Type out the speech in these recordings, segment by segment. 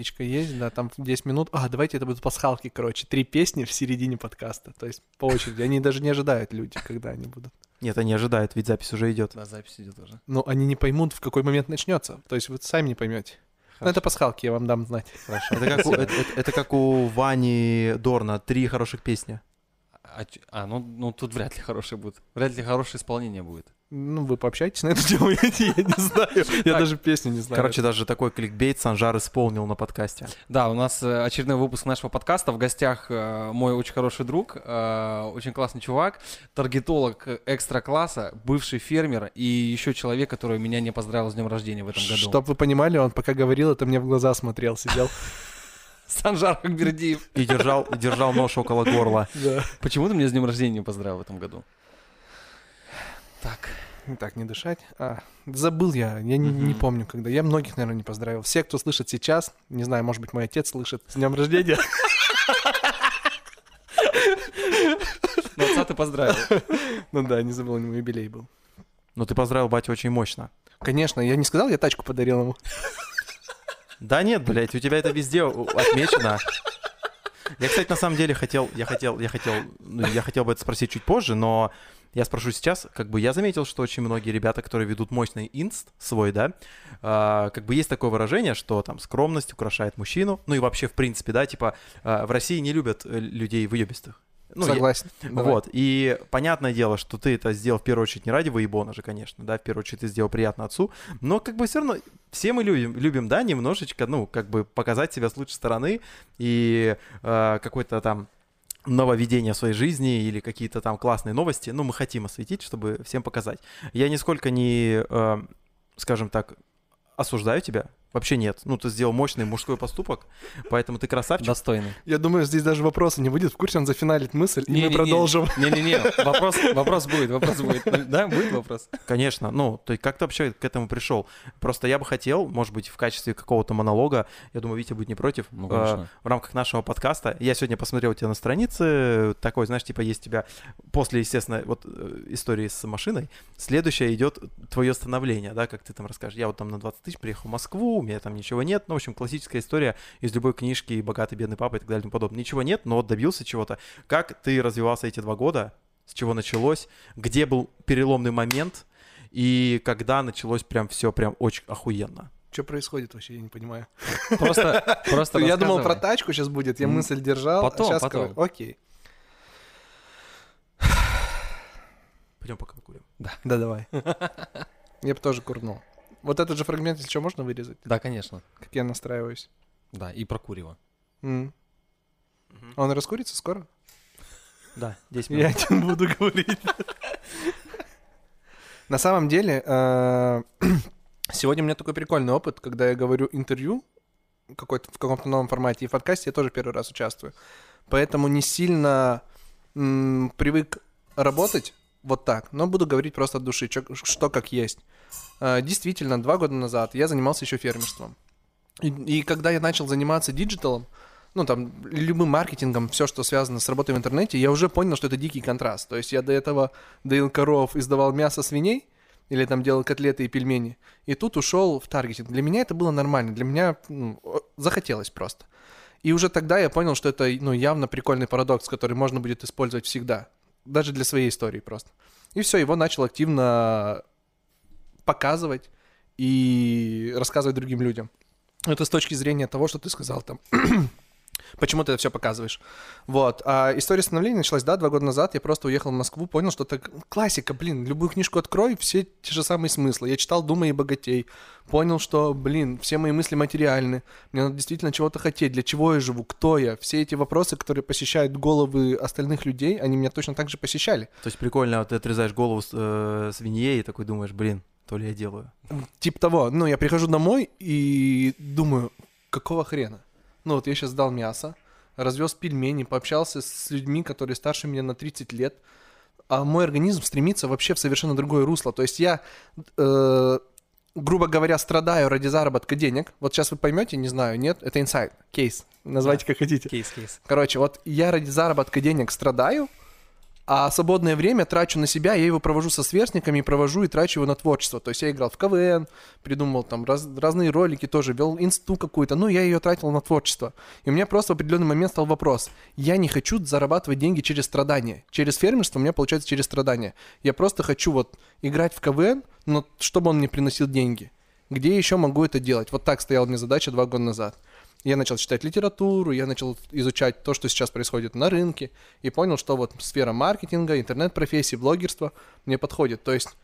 Ичка есть, да, там 10 минут. А, давайте это будут пасхалки, короче. Три песни в середине подкаста. То есть по очереди. Они даже не ожидают люди, когда они будут. Нет, они ожидают, ведь запись уже идет. Да, запись идет уже. Но они не поймут, в какой момент начнется. То есть вы сами не поймете. Ну, это пасхалки, я вам дам знать. Хорошо. Это как, у, это, это- это как у Вани Дорна, три хороших песни. А, а, ну, ну тут вряд ли хороший будет. Вряд ли хорошее исполнение будет. Ну, вы пообщайтесь на эту тему, я не знаю. Я Так. даже песню не знаю. Короче, даже такой кликбейт Санжар исполнил на подкасте. Да, у нас э, очередной выпуск нашего подкаста. В гостях э, мой очень хороший друг, э, очень классный чувак, таргетолог экстра-класса, бывший фермер и еще человек, который меня не поздравил с днем рождения в этом году. Чтоб вы понимали, он пока говорил, это мне в глаза смотрел, сидел. Санжар Акбердиев. И держал, и держал нож около горла. Да. Почему ты меня с днем рождения не поздравил в этом году? Так. Так, не дышать. А, забыл я, я не, не помню, когда. Я многих, наверное, не поздравил. Все, кто слышит сейчас, не знаю, может быть, мой отец слышит, с днем рождения. Ну, отца ты поздравил. Ну да, не забыл, у него юбилей был. Но ты поздравил батю очень мощно. Конечно, я не сказал, я тачку подарил ему. Да нет, блядь, у тебя это везде отмечено. Я, кстати, на самом деле хотел, я хотел, я хотел, ну, я хотел бы это спросить чуть позже, но я спрошу сейчас, как бы я заметил, что очень многие ребята, которые ведут мощный инст свой, да, а, как бы есть такое выражение, что там скромность украшает мужчину, ну и вообще в принципе, да, типа а, в России не любят э, людей выебистых. Ну, я- Согласен. Давай. Вот, и понятное дело, что ты это сделал в первую очередь не ради воебона же, конечно, да, в первую очередь ты сделал приятно отцу, но как бы все равно все мы любим, любим, да, немножечко, ну, как бы показать себя с лучшей стороны и э, какое-то там нововведение в своей жизни или какие-то там классные новости, ну, мы хотим осветить, чтобы всем показать. Я нисколько не, э, скажем так, осуждаю тебя, вообще нет. Ну, ты сделал мощный мужской поступок, поэтому ты красавчик. Достойный. Я думаю, здесь даже вопроса не будет. В курсе он зафиналит мысль, и мы Не-не-не. продолжим. Не-не-не, вопрос, вопрос будет, вопрос будет. Да, будет вопрос? Конечно, ну, то есть как ты вообще к этому пришел? Просто я бы хотел, может быть, в качестве какого-то монолога, я думаю, Витя будет не против, Ну, э, в рамках нашего подкаста. Я сегодня посмотрел у тебя на странице, такой, знаешь, типа есть у тебя, после, естественно, вот э, истории с машиной, следующее идет твое становление, да, как ты там расскажешь. Я вот там на 20 тысяч приехал в Москву, у меня там ничего нет. Ну, в общем, классическая история из любой книжки «Богатый, бедный папа» и так далее и тому подобное. Ничего нет, но добился чего-то. Как ты развивался эти два года? С чего началось? Где был переломный момент? И когда началось прям все прям очень охуенно? Что происходит вообще, я не понимаю. Просто, просто Я думал, про тачку сейчас будет, я мысль держал. а потом, щас потом. Окей. Пойдем пока курим. Да, давай. Я бы тоже курнул. Вот этот же фрагмент, если что, можно вырезать? Да, конечно. Как я настраиваюсь. Да, и про курево. М. Он раскурится скоро? Да, 10 Я минут. не буду говорить. На самом деле, э, сегодня у меня такой прикольный опыт, когда я говорю интервью какой-то, в каком-то новом формате, и в подкасте я тоже первый раз участвую. Поэтому не сильно м, привык работать вот так, но буду говорить просто от души, чё- что как есть. Э, Действительно, два года назад я занимался еще фермерством. И, и когда я начал заниматься диджиталом, ну, там, любым маркетингом, все, что связано с работой в интернете, я уже понял, что это дикий контраст. То есть я до этого доил коров, издавал мясо свиней, или там делал котлеты и пельмени, и тут ушел в таргетинг. Для меня это было нормально, для меня ну, захотелось просто. И уже тогда я понял, что это ну, явно прикольный парадокс, который можно будет использовать всегда, даже для своей истории просто. И все, его начал активно показывать и рассказывать другим людям. Это с точки зрения того, что ты сказал там. Почему ты это все показываешь? Вот. А история становления началась, да, два года назад. Я просто уехал в Москву, понял, что это классика, блин. Любую книжку открой, все те же самые смыслы. Я читал «Думай и богатей». Понял, что, блин, все мои мысли материальны. Мне надо действительно чего-то хотеть. Для чего я живу? Кто я? Все эти вопросы, которые посещают головы остальных людей, они меня точно так же посещали. То есть прикольно, вот ты отрезаешь голову э, свинье и такой думаешь, блин, то ли я делаю. Типа того. Ну, я прихожу домой и думаю, какого хрена? Ну, вот я сейчас дал мясо, развез пельмени, пообщался с людьми, которые старше меня на 30 лет, а мой организм стремится вообще в совершенно другое русло. То есть я, э, грубо говоря, страдаю ради заработка денег. Вот сейчас вы поймете, не знаю, нет, это инсайт, кейс, называйте как хотите. Кейс, кейс. Короче, вот я ради заработка денег страдаю, А свободное время трачу на себя, я его провожу со сверстниками, провожу и трачу его на творчество. То есть я играл в КВН, придумал там раз- разные ролики тоже, вел инсту какую-то, ну, я ее тратил на творчество. И у меня просто в определенный момент стал вопрос. Я не хочу зарабатывать деньги через страдания. Через фермерство у меня получается через страдания. Я просто хочу вот играть в КВН, но чтобы он мне приносил деньги. Где еще могу это делать? Вот так стояла мне задача два года назад. Я начал читать литературу, я начал изучать то, что сейчас происходит на рынке, и понял, что вот сфера маркетинга, интернет-профессии, блогерства мне подходит. То есть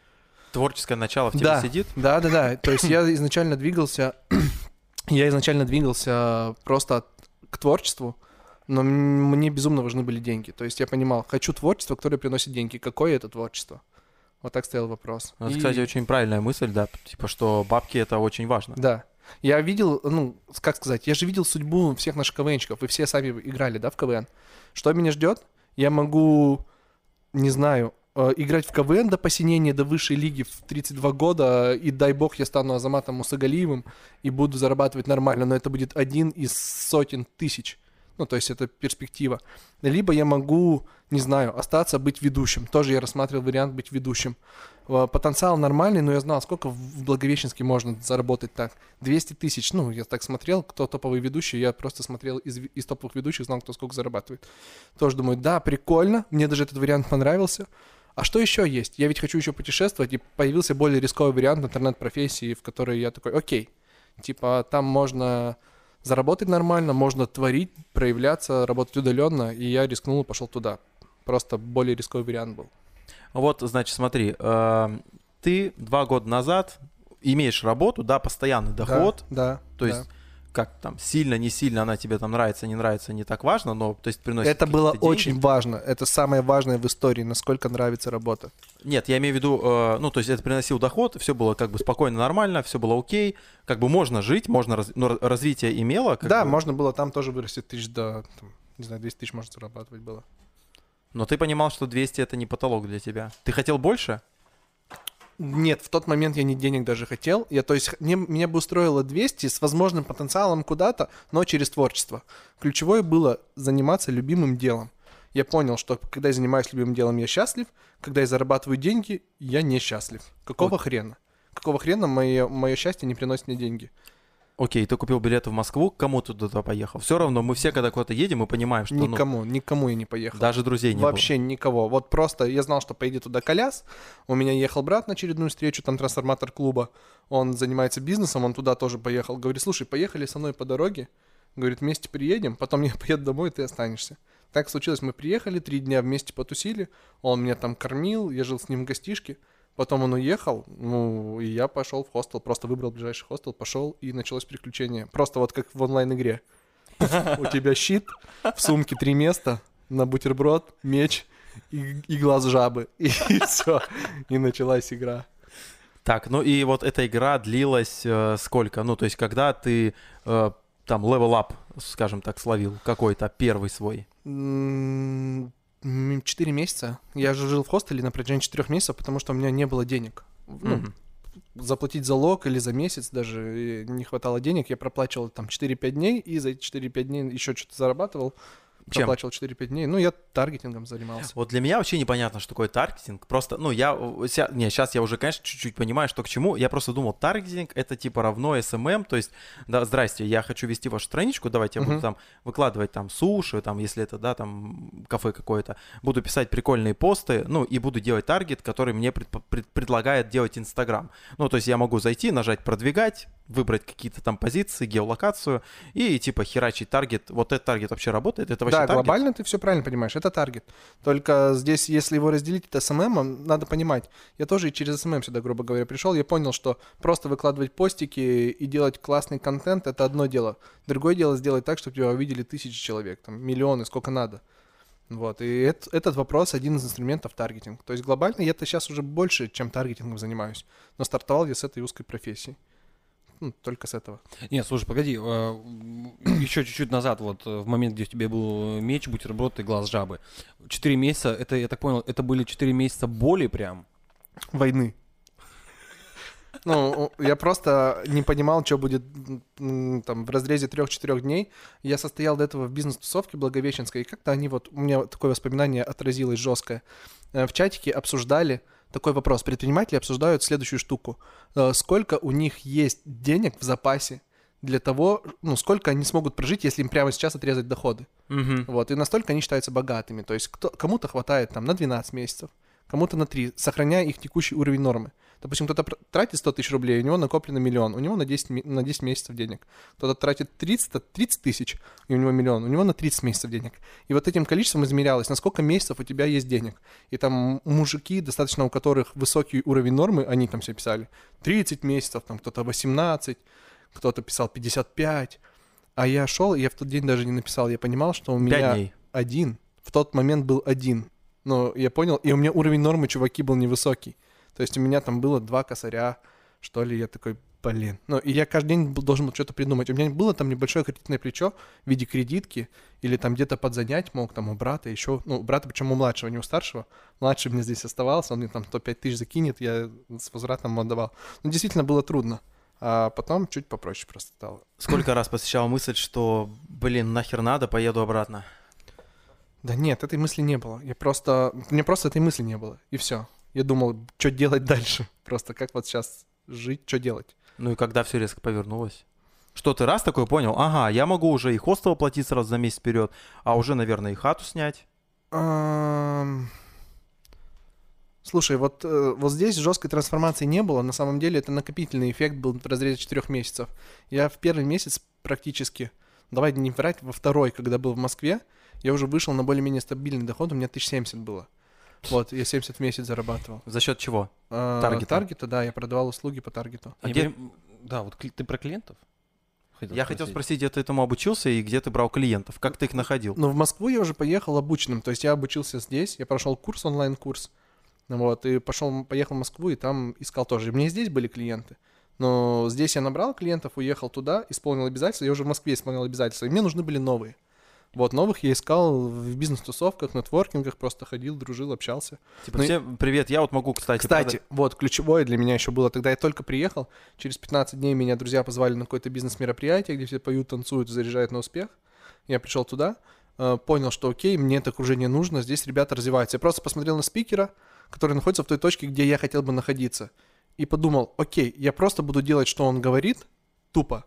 Творческое начало в тебе да, сидит? Да, да, да. То есть я изначально двигался, я изначально двигался просто от- к творчеству, но мне безумно важны были деньги. То есть я понимал, хочу творчество, которое приносит деньги. Какое это творчество? Вот так стоял вопрос. Вот, И- кстати, очень правильная мысль, да, типа, что бабки это очень важно. Да. Я видел, ну, как сказать, я же видел судьбу всех наших КВНчиков, и все сами играли, да, в КВН. Что меня ждет? Я могу, не знаю, э, играть в КВН до посинения, до высшей лиги в 32 года, и дай бог я стану Азаматом Мусагалиевым и буду зарабатывать нормально, но это будет один из сотен тысяч. Ну, то есть это перспектива. Либо я могу, не знаю, остаться быть ведущим. Тоже я рассматривал вариант быть ведущим. Э, Потенциал нормальный, но я знал, сколько в Благовещенске можно заработать так. 200 тысяч. Ну, я так смотрел, кто топовый ведущий. Я просто смотрел из, из топовых ведущих, знал, кто сколько зарабатывает. Тоже думаю, да, прикольно. Мне даже этот вариант понравился. А что еще есть? Я ведь хочу еще путешествовать, и появился более рисковый вариант интернет-профессии, в которой я такой, окей, типа там можно заработать нормально, можно творить, проявляться, работать удаленно, и я рискнул и пошел туда. Просто более рисковый вариант был. Вот, значит, смотри, э, ты два года назад имеешь работу, да, постоянный доход, Да, то да. Как там, сильно, не сильно она тебе там нравится, не нравится, не так важно, но, то есть, приносит Это было деньги. очень важно. Это самое важное в истории, насколько нравится работа. Нет, я имею в виду, э, ну, то есть это приносил доход, все было как бы спокойно, нормально, все было окей, как бы можно жить, можно, раз- ну, развитие имело. да, бы, можно было там тоже вырасти тысяч до, там, не знаю, 200 тысяч можно зарабатывать было. Но ты понимал, что 200 это не потолок для тебя. Ты хотел больше? Нет, в тот момент я не денег даже хотел. Я, то есть, мне, меня бы устроило 200 с возможным потенциалом куда-то, но через творчество. Ключевое было заниматься любимым делом. Я понял, что когда я занимаюсь любимым делом, я счастлив. Когда я зарабатываю деньги, я несчастлив. Какого хрена? Какого хрена мое, мое счастье не приносит мне деньги? Окей, ты купил билеты в Москву, к кому ты туда поехал? Все равно мы все, когда куда-то едем, мы понимаем, что ну, никому, никому я не поехал. даже друзей не Вообще никого. Вот просто я знал, что поедет туда коляс. У меня ехал брат на очередную встречу, там трансформатор клуба. Он занимается бизнесом, он туда тоже поехал. Говорит, слушай, поехали со мной по дороге. Говорит, вместе приедем, потом я поеду домой, ты останешься. Так случилось, мы приехали, три дня вместе потусили. Он меня там кормил, я жил с ним в гостишке. Потом он уехал, ну, и я пошел в хостел, просто выбрал ближайший хостел, пошел, и началось приключение. Просто вот как в онлайн-игре. У тебя щит, в сумке три места, на бутерброд, меч и, и глаз жабы. И, все. И началась игра. Так, ну и вот эта игра длилась э, сколько? Ну, то есть, когда ты э, там up, скажем так, словил какой-то первый свой. М, м, Четыре месяца. Я же жил в хостеле на протяжении четырех месяцев, потому что у меня не было денег. Ну, Мгм. заплатить залог или за месяц даже не хватало денег. Я проплачивал там 4-5 дней, и за эти 4-5 дней еще что-то зарабатывал. Чем? Проплачивал 4-5 дней. Ну, я таргетингом занимался. Вот для меня вообще непонятно, что такое таргетинг. Просто, ну, я... ся- Не, сейчас я уже, конечно, чуть-чуть понимаю, что к чему. Я просто думал, таргетинг — это типа равно SMM, то есть, да, здрасте, я хочу вести вашу страничку, давайте я буду там выкладывать там суши, там, если это, да, там, кафе какое-то, буду писать прикольные посты, ну, и буду делать таргет, который мне предпо- пред- предлагает делать Инстаграм. Ну, то есть я могу зайти, нажать «Продвигать», выбрать какие-то там позиции, геолокацию и типа херачить таргет. Вот этот таргет вообще работает? Это вообще Да, таргет? глобально ты все правильно понимаешь, это таргет. Только здесь, если его разделить это СММ, надо понимать. Я тоже и через СММ сюда, грубо говоря, пришел. Я понял, что просто выкладывать постики и делать классный контент это одно дело. Другое дело сделать так, чтобы тебя увидели тысячи человек, там миллионы, сколько надо. Вот, и эт- этот вопрос один из инструментов таргетинг. То есть глобально я-то сейчас уже больше, чем таргетингом занимаюсь. Но стартовал я с этой узкой профессии. Ну, только с этого. Нет, слушай, погоди, еще чуть-чуть назад, вот э, в момент, где у тебя был меч, бутерброд и глаз жабы. Четыре месяца, это, я так понял, это были четыре месяца боли прям. Войны. Ну, я просто не понимал, что будет там в разрезе трех-четырех дней. Я состоял до этого в бизнес-тусовке Благовещенской, и как-то они вот, у меня такое воспоминание отразилось жесткое. Э, В чатике обсуждали такой вопрос. Предприниматели обсуждают следующую штуку. Э, Сколько у них есть денег в запасе для того, ну, сколько они смогут прожить, если им прямо сейчас отрезать доходы. Мгм. Вот, и настолько они считаются богатыми. То есть кто, кому-то хватает там на 12 месяцев, кому-то на 3, сохраняя их текущий уровень нормы. Допустим, кто-то тратит 100 тысяч рублей, у него накоплено миллион, у него на 10, ме- на 10 месяцев денег. Кто-то тратит 30, 30 тысяч, и у него миллион, у него на 30 месяцев денег. И вот этим количеством измерялось, на сколько месяцев у тебя есть денег. И там мужики, достаточно у которых высокий уровень нормы, они там все писали 30 месяцев, там кто-то 18, кто-то писал 55. А я шел, и я в тот день даже не написал, я понимал, что у меня дней. один. В тот момент был один. Но я понял, и у меня уровень нормы, чуваки, был невысокий. То есть у меня там было два косаря, что ли, я такой, блин. Ну, и я каждый день был- должен был что-то придумать. У меня было там небольшое кредитное плечо в виде кредитки, или там где-то подзанять мог, там у брата еще, ну, у брата, причем у младшего, не у старшего. Младший мне здесь оставался, он мне там 105 тысяч закинет, я с возвратом отдавал. Ну, действительно было трудно. А потом чуть попроще просто стало. Сколько раз посещала мысль, что, блин, нахер надо, поеду обратно. Да нет, этой мысли не было. Я просто... Меня просто этой мысли не было. И все. Я думал, что делать дальше. Просто как вот сейчас жить, что делать. Ну и когда все резко повернулось? Что ты раз такой понял? Ага, я могу уже и хостел оплатить сразу за месяц вперед, а уже, наверное, и хату снять. Слушай, вот, э, вот здесь жесткой трансформации не было. На самом деле это накопительный эффект был в разрезе четырех месяцев. Я в первый месяц практически, давай не врать, во второй, когда был в Москве, я уже вышел на более-менее стабильный доход, у меня 1070 было. Вот, я 70 в месяц зарабатывал. За счет чего? А, Таргета. Таргета, да, я продавал услуги по таргету. А где- Да, вот ты про клиентов? Я хотел спросить, где ты этому обучился и где ты брал клиентов? Как ты их находил? Но в Москву я уже поехал обученным, то есть я обучился здесь, я прошел курс, онлайн-курс, вот, и пошел, поехал в Москву и там искал тоже. И мне здесь были клиенты, но здесь я набрал клиентов, уехал туда, исполнил обязательства, я уже в Москве исполнил обязательства, и мне нужны были новые. Вот, новых я искал в бизнес-тусовках, нетворкингах, просто ходил, дружил, общался. Типа, Ну всем привет, я вот могу, кстати... Кстати, вот ключевое для меня еще было, тогда я только приехал, через 15 дней меня друзья позвали на какое-то бизнес-мероприятие, где все поют, танцуют, заряжают на успех. Я пришел туда, э, понял, что окей, мне это окружение нужно, здесь ребята развиваются. Я просто посмотрел на спикера, который находится в той точке, где я хотел бы находиться, и подумал, окей, я просто буду делать, что он говорит, тупо,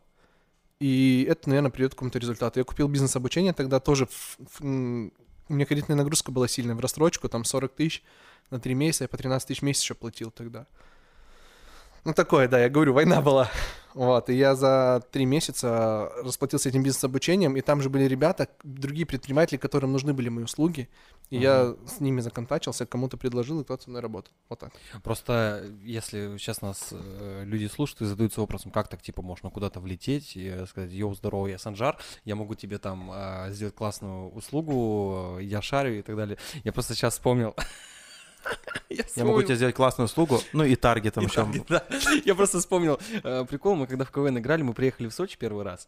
и это, наверное, придет к какому-то результату. Я купил бизнес-обучение тогда тоже, в- в- у меня кредитная нагрузка была сильная, в рассрочку, там 40 тысяч, на 3 месяца, я по 13 тысяч в месяц еще платил тогда. Ну, такое, да, я говорю, война была. Вот, и я за три месяца расплатился этим бизнес-обучением, и там же были ребята, другие предприниматели, которым нужны были мои услуги, и я с ними законтачился, кому-то предложил, и кто-то со мной работал. Вот так. Просто если сейчас нас э, люди слушают и задаются вопросом, как так, типа, можно куда-то влететь и э, сказать, йоу, здорово, я Санжар, я могу тебе там э, сделать классную услугу, э, я шарю и так далее. Я просто сейчас вспомнил. Я могу вспомнил. тебе сделать классную услугу, ну и таргетом еще. да. Я просто вспомнил э, прикол. Мы когда в КВН играли, мы приехали в Сочи первый раз.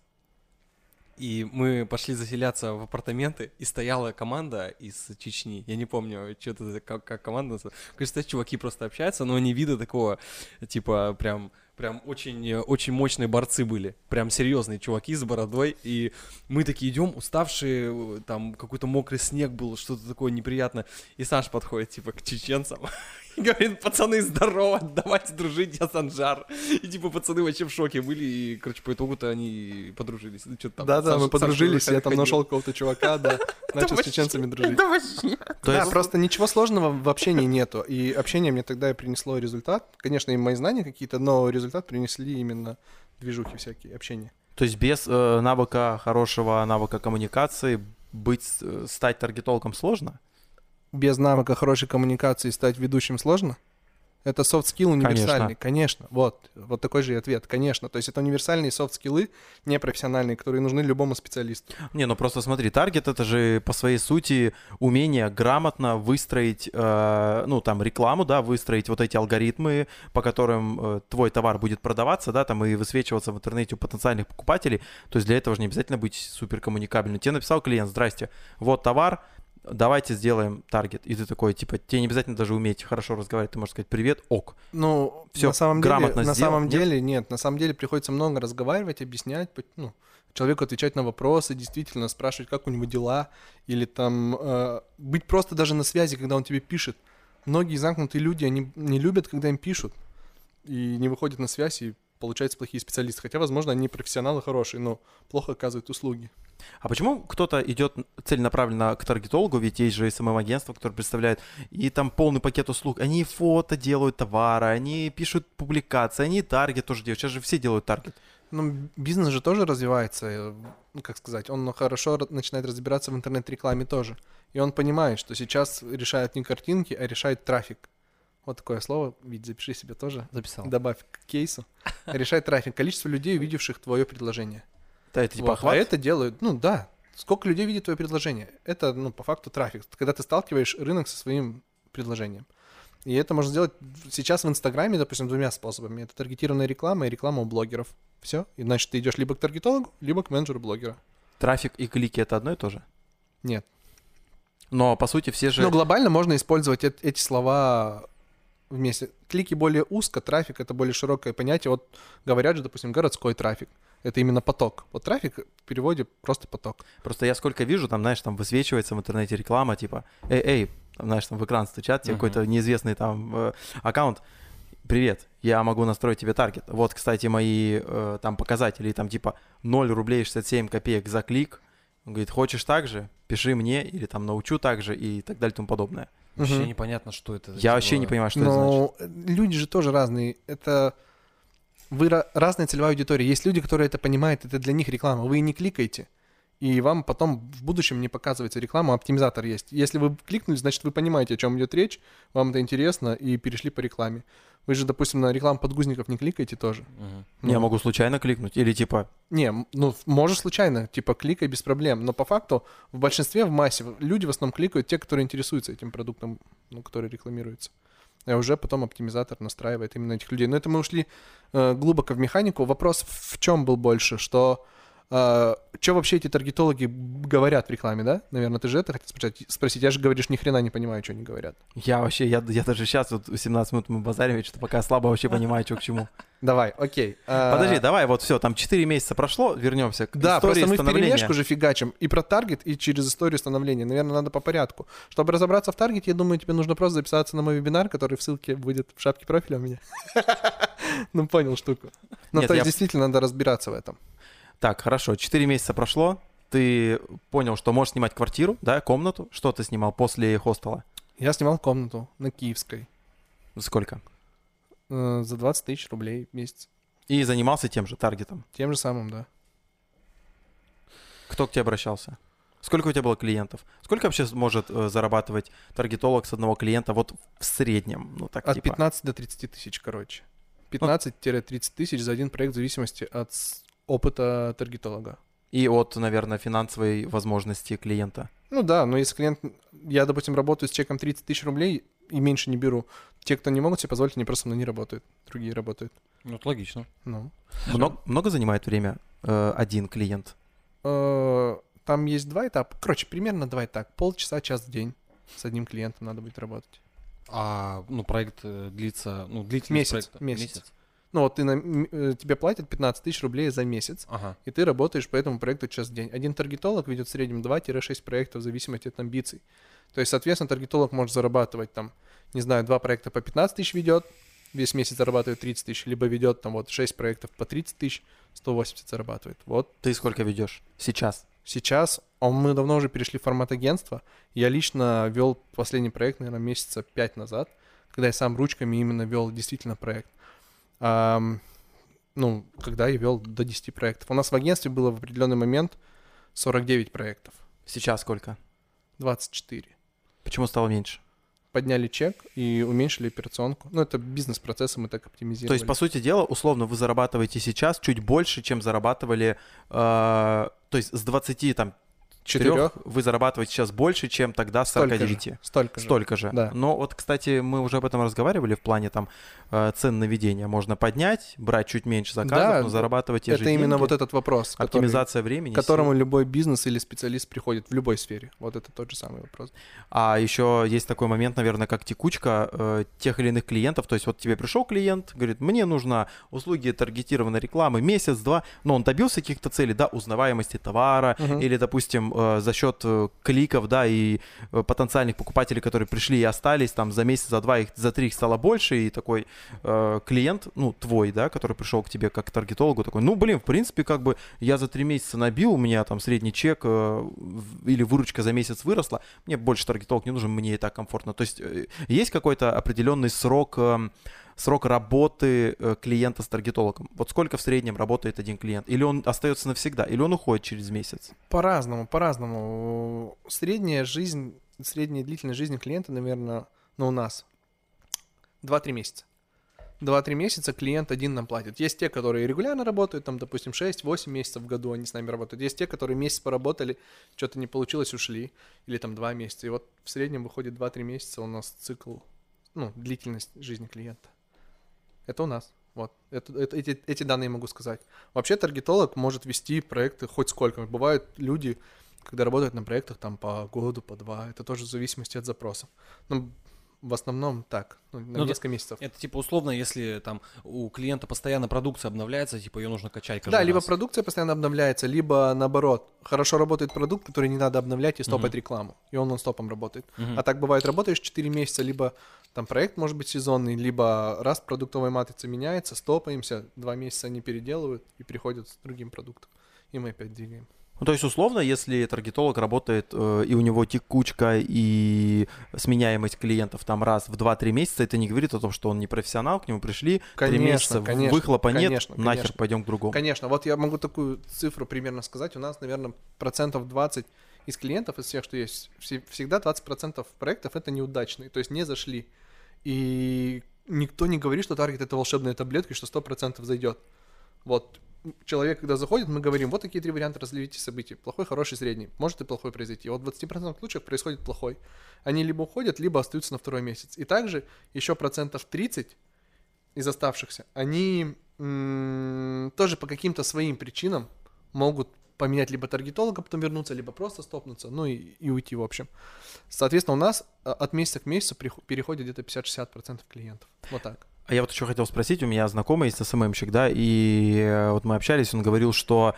И мы пошли заселяться в апартаменты, и стояла команда из Чечни. Я не помню, что это как, как команда. называется. Кажется, чуваки просто общаются, но они вида такого, типа, прям, прям очень, э, очень мощные борцы были. Прям серьезные чуваки с бородой. И мы такие идем, уставшие, э, там какой-то мокрый снег был, что-то такое неприятное. И Саш подходит, типа, к чеченцам. Говорит, пацаны, здорово, давайте дружить, я Санжар. И типа пацаны вообще в шоке были, и, короче, по итогу-то они подружились. Ну, там. Да-да, Саша- мы подружились, Саша я там ходил. нашел какого-то чувака, да, начал с вообще- чеченцами дружить. Да вообще. То да, есть- просто ничего сложного в общении нету. И общение мне тогда и принесло результат. Конечно, и мои знания какие-то, но результат принесли именно движухи всякие, общение. То есть без э, навыка хорошего навыка коммуникации быть, э, стать таргетологом сложно? Без навыка хорошей коммуникации стать ведущим сложно? Это soft skill универсальный, конечно. Вот, вот такой же и ответ, конечно. То есть это универсальные софт-скиллы, непрофессиональные, которые нужны любому специалисту. Не, ну просто смотри, таргет это же по своей сути умение грамотно выстроить, э, ну там рекламу, да, выстроить вот эти алгоритмы, по которым э, твой товар будет продаваться, да, там и высвечиваться в интернете у потенциальных покупателей. То есть для этого же не обязательно быть супер коммуникабельным. Тебе написал клиент, здрасте, вот товар, давайте сделаем таргет. И ты такой, типа, тебе не обязательно даже уметь хорошо разговаривать, ты можешь сказать привет, ок. Ну, Всё, на самом деле, грамотно на сделал, самом нет? деле нет, на самом деле приходится много разговаривать, объяснять, ну, человеку отвечать на вопросы, действительно спрашивать, как у него дела, или там э, быть просто даже на связи, когда он тебе пишет. Многие замкнутые люди, они не любят, когда им пишут, и не выходят на связь, и получаются плохие специалисты. Хотя, возможно, они профессионалы хорошие, но плохо оказывают услуги. А почему кто-то идет целенаправленно к таргетологу, ведь есть же СММ-агентство, которое представляет, и там полный пакет услуг. Они фото делают товара, они пишут публикации, они и таргет тоже делают. Сейчас же все делают таргет. Ну, бизнес же тоже развивается, э, ну, как сказать, он хорошо начинает разбираться в интернет-рекламе тоже. И он понимает, что сейчас решают не картинки, а решает трафик. Вот такое слово, ведь запиши себе тоже, Записал. добавь к кейсу. Решает трафик, количество людей, увидевших твое предложение. Да, это типа Вот, охват? А это делают, ну да, сколько людей видит твое предложение. Это, ну, по факту трафик, когда ты сталкиваешь рынок со своим предложением. И это можно сделать сейчас в Инстаграме, допустим, двумя способами. Это таргетированная реклама и реклама у блогеров. Все. И значит, ты идешь либо к таргетологу, либо к менеджеру блогера. Трафик и клики это одно и то же. Нет. Но по сути все же... Но глобально можно использовать эт- эти слова вместе. Клики более узко, трафик это более широкое понятие. Вот говорят же, допустим, городской трафик. Это именно поток. Вот трафик в переводе просто поток. Просто я сколько вижу, там, знаешь, там высвечивается в интернете реклама, типа, эй, эй, там, знаешь, там в экран стучат, тебе Мгм. какой-то неизвестный там э, аккаунт. Привет, я могу настроить тебе таргет. Вот, кстати, мои э, там показатели, там типа 0 рублей 67 копеек за клик. Он говорит, хочешь так же? Пиши мне, или там научу так же, и так далее и тому подобное. Вообще Мгм. непонятно, что это. Я вообще не понимаю, что это значит. Но люди же тоже разные. Это вы ра- разная целевая аудитория. Есть люди, которые это понимают, это для них реклама. Вы не кликаете, и вам потом в будущем не показывается реклама, оптимизатор есть. Если вы кликнули, значит, вы понимаете, о чем идет речь, вам это интересно, и перешли по рекламе. Вы же, допустим, на рекламу подгузников не кликаете тоже. Я Ну, могу случайно кликнуть, или типа, Не, ну, можешь случайно, типа, кликай без проблем. Но по факту в большинстве, в массе, люди в основном кликают те, которые интересуются этим продуктом, ну, который рекламируется. И уже потом оптимизатор настраивает именно этих людей. Но это мы ушли э, глубоко в механику. Вопрос в чем был больше? Что что вообще эти таргетологи говорят в рекламе, да? Наверное, ты же это хотел спросить. спросить. Я же говоришь, ни хрена не понимаю, что они говорят. я вообще, я, я даже сейчас, вот 17 минут мы базарим, я что-то пока слабо вообще понимаю, что к чему. Давай, окей. А, Подожди, давай, вот все, там 4 месяца прошло, вернемся к Да, истории просто мы в перемешку же фигачим и про таргет, и через историю становления. Наверное, надо по порядку. Чтобы разобраться в таргете, я думаю, тебе нужно просто записаться на мой вебинар, который в ссылке будет в шапке профиля у меня. Ну, понял штуку. Ну, Нет, то есть, действительно, надо разбираться в этом. Так, хорошо, 4 месяца прошло, ты понял, что можешь снимать квартиру, да, комнату. Что ты снимал после хостела? Я снимал комнату на Киевской Сколько? э, за 20 тысяч рублей в месяц. И занимался тем же таргетом. Тем же самым, да. Кто к тебе обращался? Сколько у тебя было клиентов? Сколько вообще может э, зарабатывать таргетолог с одного клиента вот в среднем? Ну, так От типа. 15 до 30 тысяч, короче. 15-30 тысяч за один проект в зависимости от опыта таргетолога. И от, наверное, финансовой возможности клиента. Ну да, но если клиент... Я, допустим, работаю с чеком 30 тысяч рублей и меньше не беру. Те, кто не могут себе позволить, они просто мной не работают. Другие работают. Ну, это логично. Ну. Много, много занимает время э, один клиент? Э, Там есть два этапа. Короче, примерно два этапа. Полчаса, час в день с одним клиентом надо будет работать. А, ну, проект э, длится, ну, длительность Месяц, проекта. месяц. Ну вот ты на, э, тебе платят 15 тысяч рублей за месяц, Ага. и ты работаешь по этому проекту час в день. Один таргетолог ведет в среднем 2-6 проектов в зависимости от амбиций. То есть, соответственно, таргетолог может зарабатывать там, не знаю, два проекта по 15 тысяч ведет, весь месяц зарабатывает 30 тысяч, либо ведет там вот 6 проектов по 30 тысяч, 180 зарабатывает. Вот Ты сколько ведешь сейчас? сейчас, а мы давно уже перешли в формат агентства. Я лично вел последний проект, наверное, месяца 5 назад, когда я сам ручками именно вел действительно проект. Ну, когда я вел до 10 проектов. У нас в агентстве было в определенный момент 49 проектов, Сейчас сколько? 24. Почему стало меньше? Подняли чек и уменьшили операционку. Ну, это бизнес-процессы мы так оптимизировали. То есть, по сути дела, условно, вы зарабатываете сейчас чуть больше, чем зарабатывали, э, то есть с 20 там четырех вы зарабатываете сейчас больше, чем тогда с Столько 49. же. Столько же. Столько же. Да. Но вот, кстати, мы уже об этом разговаривали в плане там э, цен на ведение. Можно поднять, брать чуть меньше заказов, Да, но зарабатывать те же Это именно деньги. вот этот вопрос, который- Оптимизация времени. к которому сил. любой бизнес или специалист приходит в любой сфере. Вот это тот же самый вопрос. А еще есть такой момент, наверное, как текучка э, тех или иных клиентов. То есть вот тебе пришел клиент, говорит, мне нужно услуги таргетированной рекламы месяц-два, но он добился каких-то целей, да, узнаваемости товара Мгм. или, допустим, э, за счет э, кликов, да, и э, потенциальных покупателей, которые пришли и остались, там за месяц, за два, их, за три их стало больше, и такой э, клиент, ну, твой, да, который пришел к тебе как к таргетологу, такой, ну, блин, в принципе, как бы я за три месяца набил, у меня там средний чек э, или выручка за месяц выросла, мне больше таргетолог не нужен, мне и так комфортно. То есть э, есть какой-то определенный срок, эм, срок работы э, клиента с таргетологом? Вот сколько в среднем работает один клиент? Или он остается навсегда, или он уходит через месяц? По-разному, по-разному. Средняя жизнь, средняя длительность жизни клиента, наверное, ну, у нас 2-3 месяца. 2-3 месяца клиент один нам платит. Есть те, которые регулярно работают, там, допустим, 6-8 месяцев в году они с нами работают. Есть те, которые месяц поработали, что-то не получилось, ушли. Или там 2 месяца. И вот в среднем выходит 2-3 месяца у нас цикл, ну, длительность жизни клиента. Это у нас. Вот. Это, это- эти, эти данные могу сказать. Вообще таргетолог может вести проекты хоть сколько. Бывают люди, когда работают на проектах там по году, по два. Это тоже в зависимости от запросов. Но в основном так, ну, на Ну несколько месяцев. Это типа условно, если там у клиента постоянно продукция обновляется, типа ее нужно качать каждый Да, либо раз. продукция постоянно обновляется, либо наоборот, хорошо работает продукт, который не надо обновлять и стопать рекламу, и он нон-стопом работает. Мгм. А так бывает, работаешь 4 месяца, либо там проект может быть сезонный, либо раз продуктовая матрица меняется, стопаемся, 2 месяца они переделывают и приходят с другим продуктом, и мы опять двигаем. Ну, то есть, условно, если таргетолог работает, э, и у него текучка и сменяемость клиентов там раз в 2-3 месяца, это не говорит о том, что он не профессионал, к нему пришли, 3 Конечно, месяца, конечно, выхлопа нет, конечно, нахер конечно. пойдем к другому. Конечно, вот я могу такую цифру примерно сказать. У нас, наверное, процентов 20 из клиентов, из всех, что есть, все- всегда 20% проектов это неудачные, то есть не зашли. И никто не говорит, что таргет это волшебная таблетка, и что 100% зайдет. Вот человек, когда заходит, мы говорим, вот такие три варианта развития событий. Плохой, хороший, средний. Может и плохой произойти. Вот в 20% случаев происходит плохой. Они либо уходят, либо остаются на второй месяц. И также еще процентов 30 из оставшихся, они тоже по каким-то своим причинам могут поменять либо таргетолога, потом вернуться, либо просто стопнуться, ну и, и уйти, в общем. Соответственно, у нас а, от месяца к месяцу переходит где-то 50-60% клиентов. Вот так. А я вот еще хотел спросить, у меня знакомый есть СММщик, да, и э, вот мы общались, он говорил, что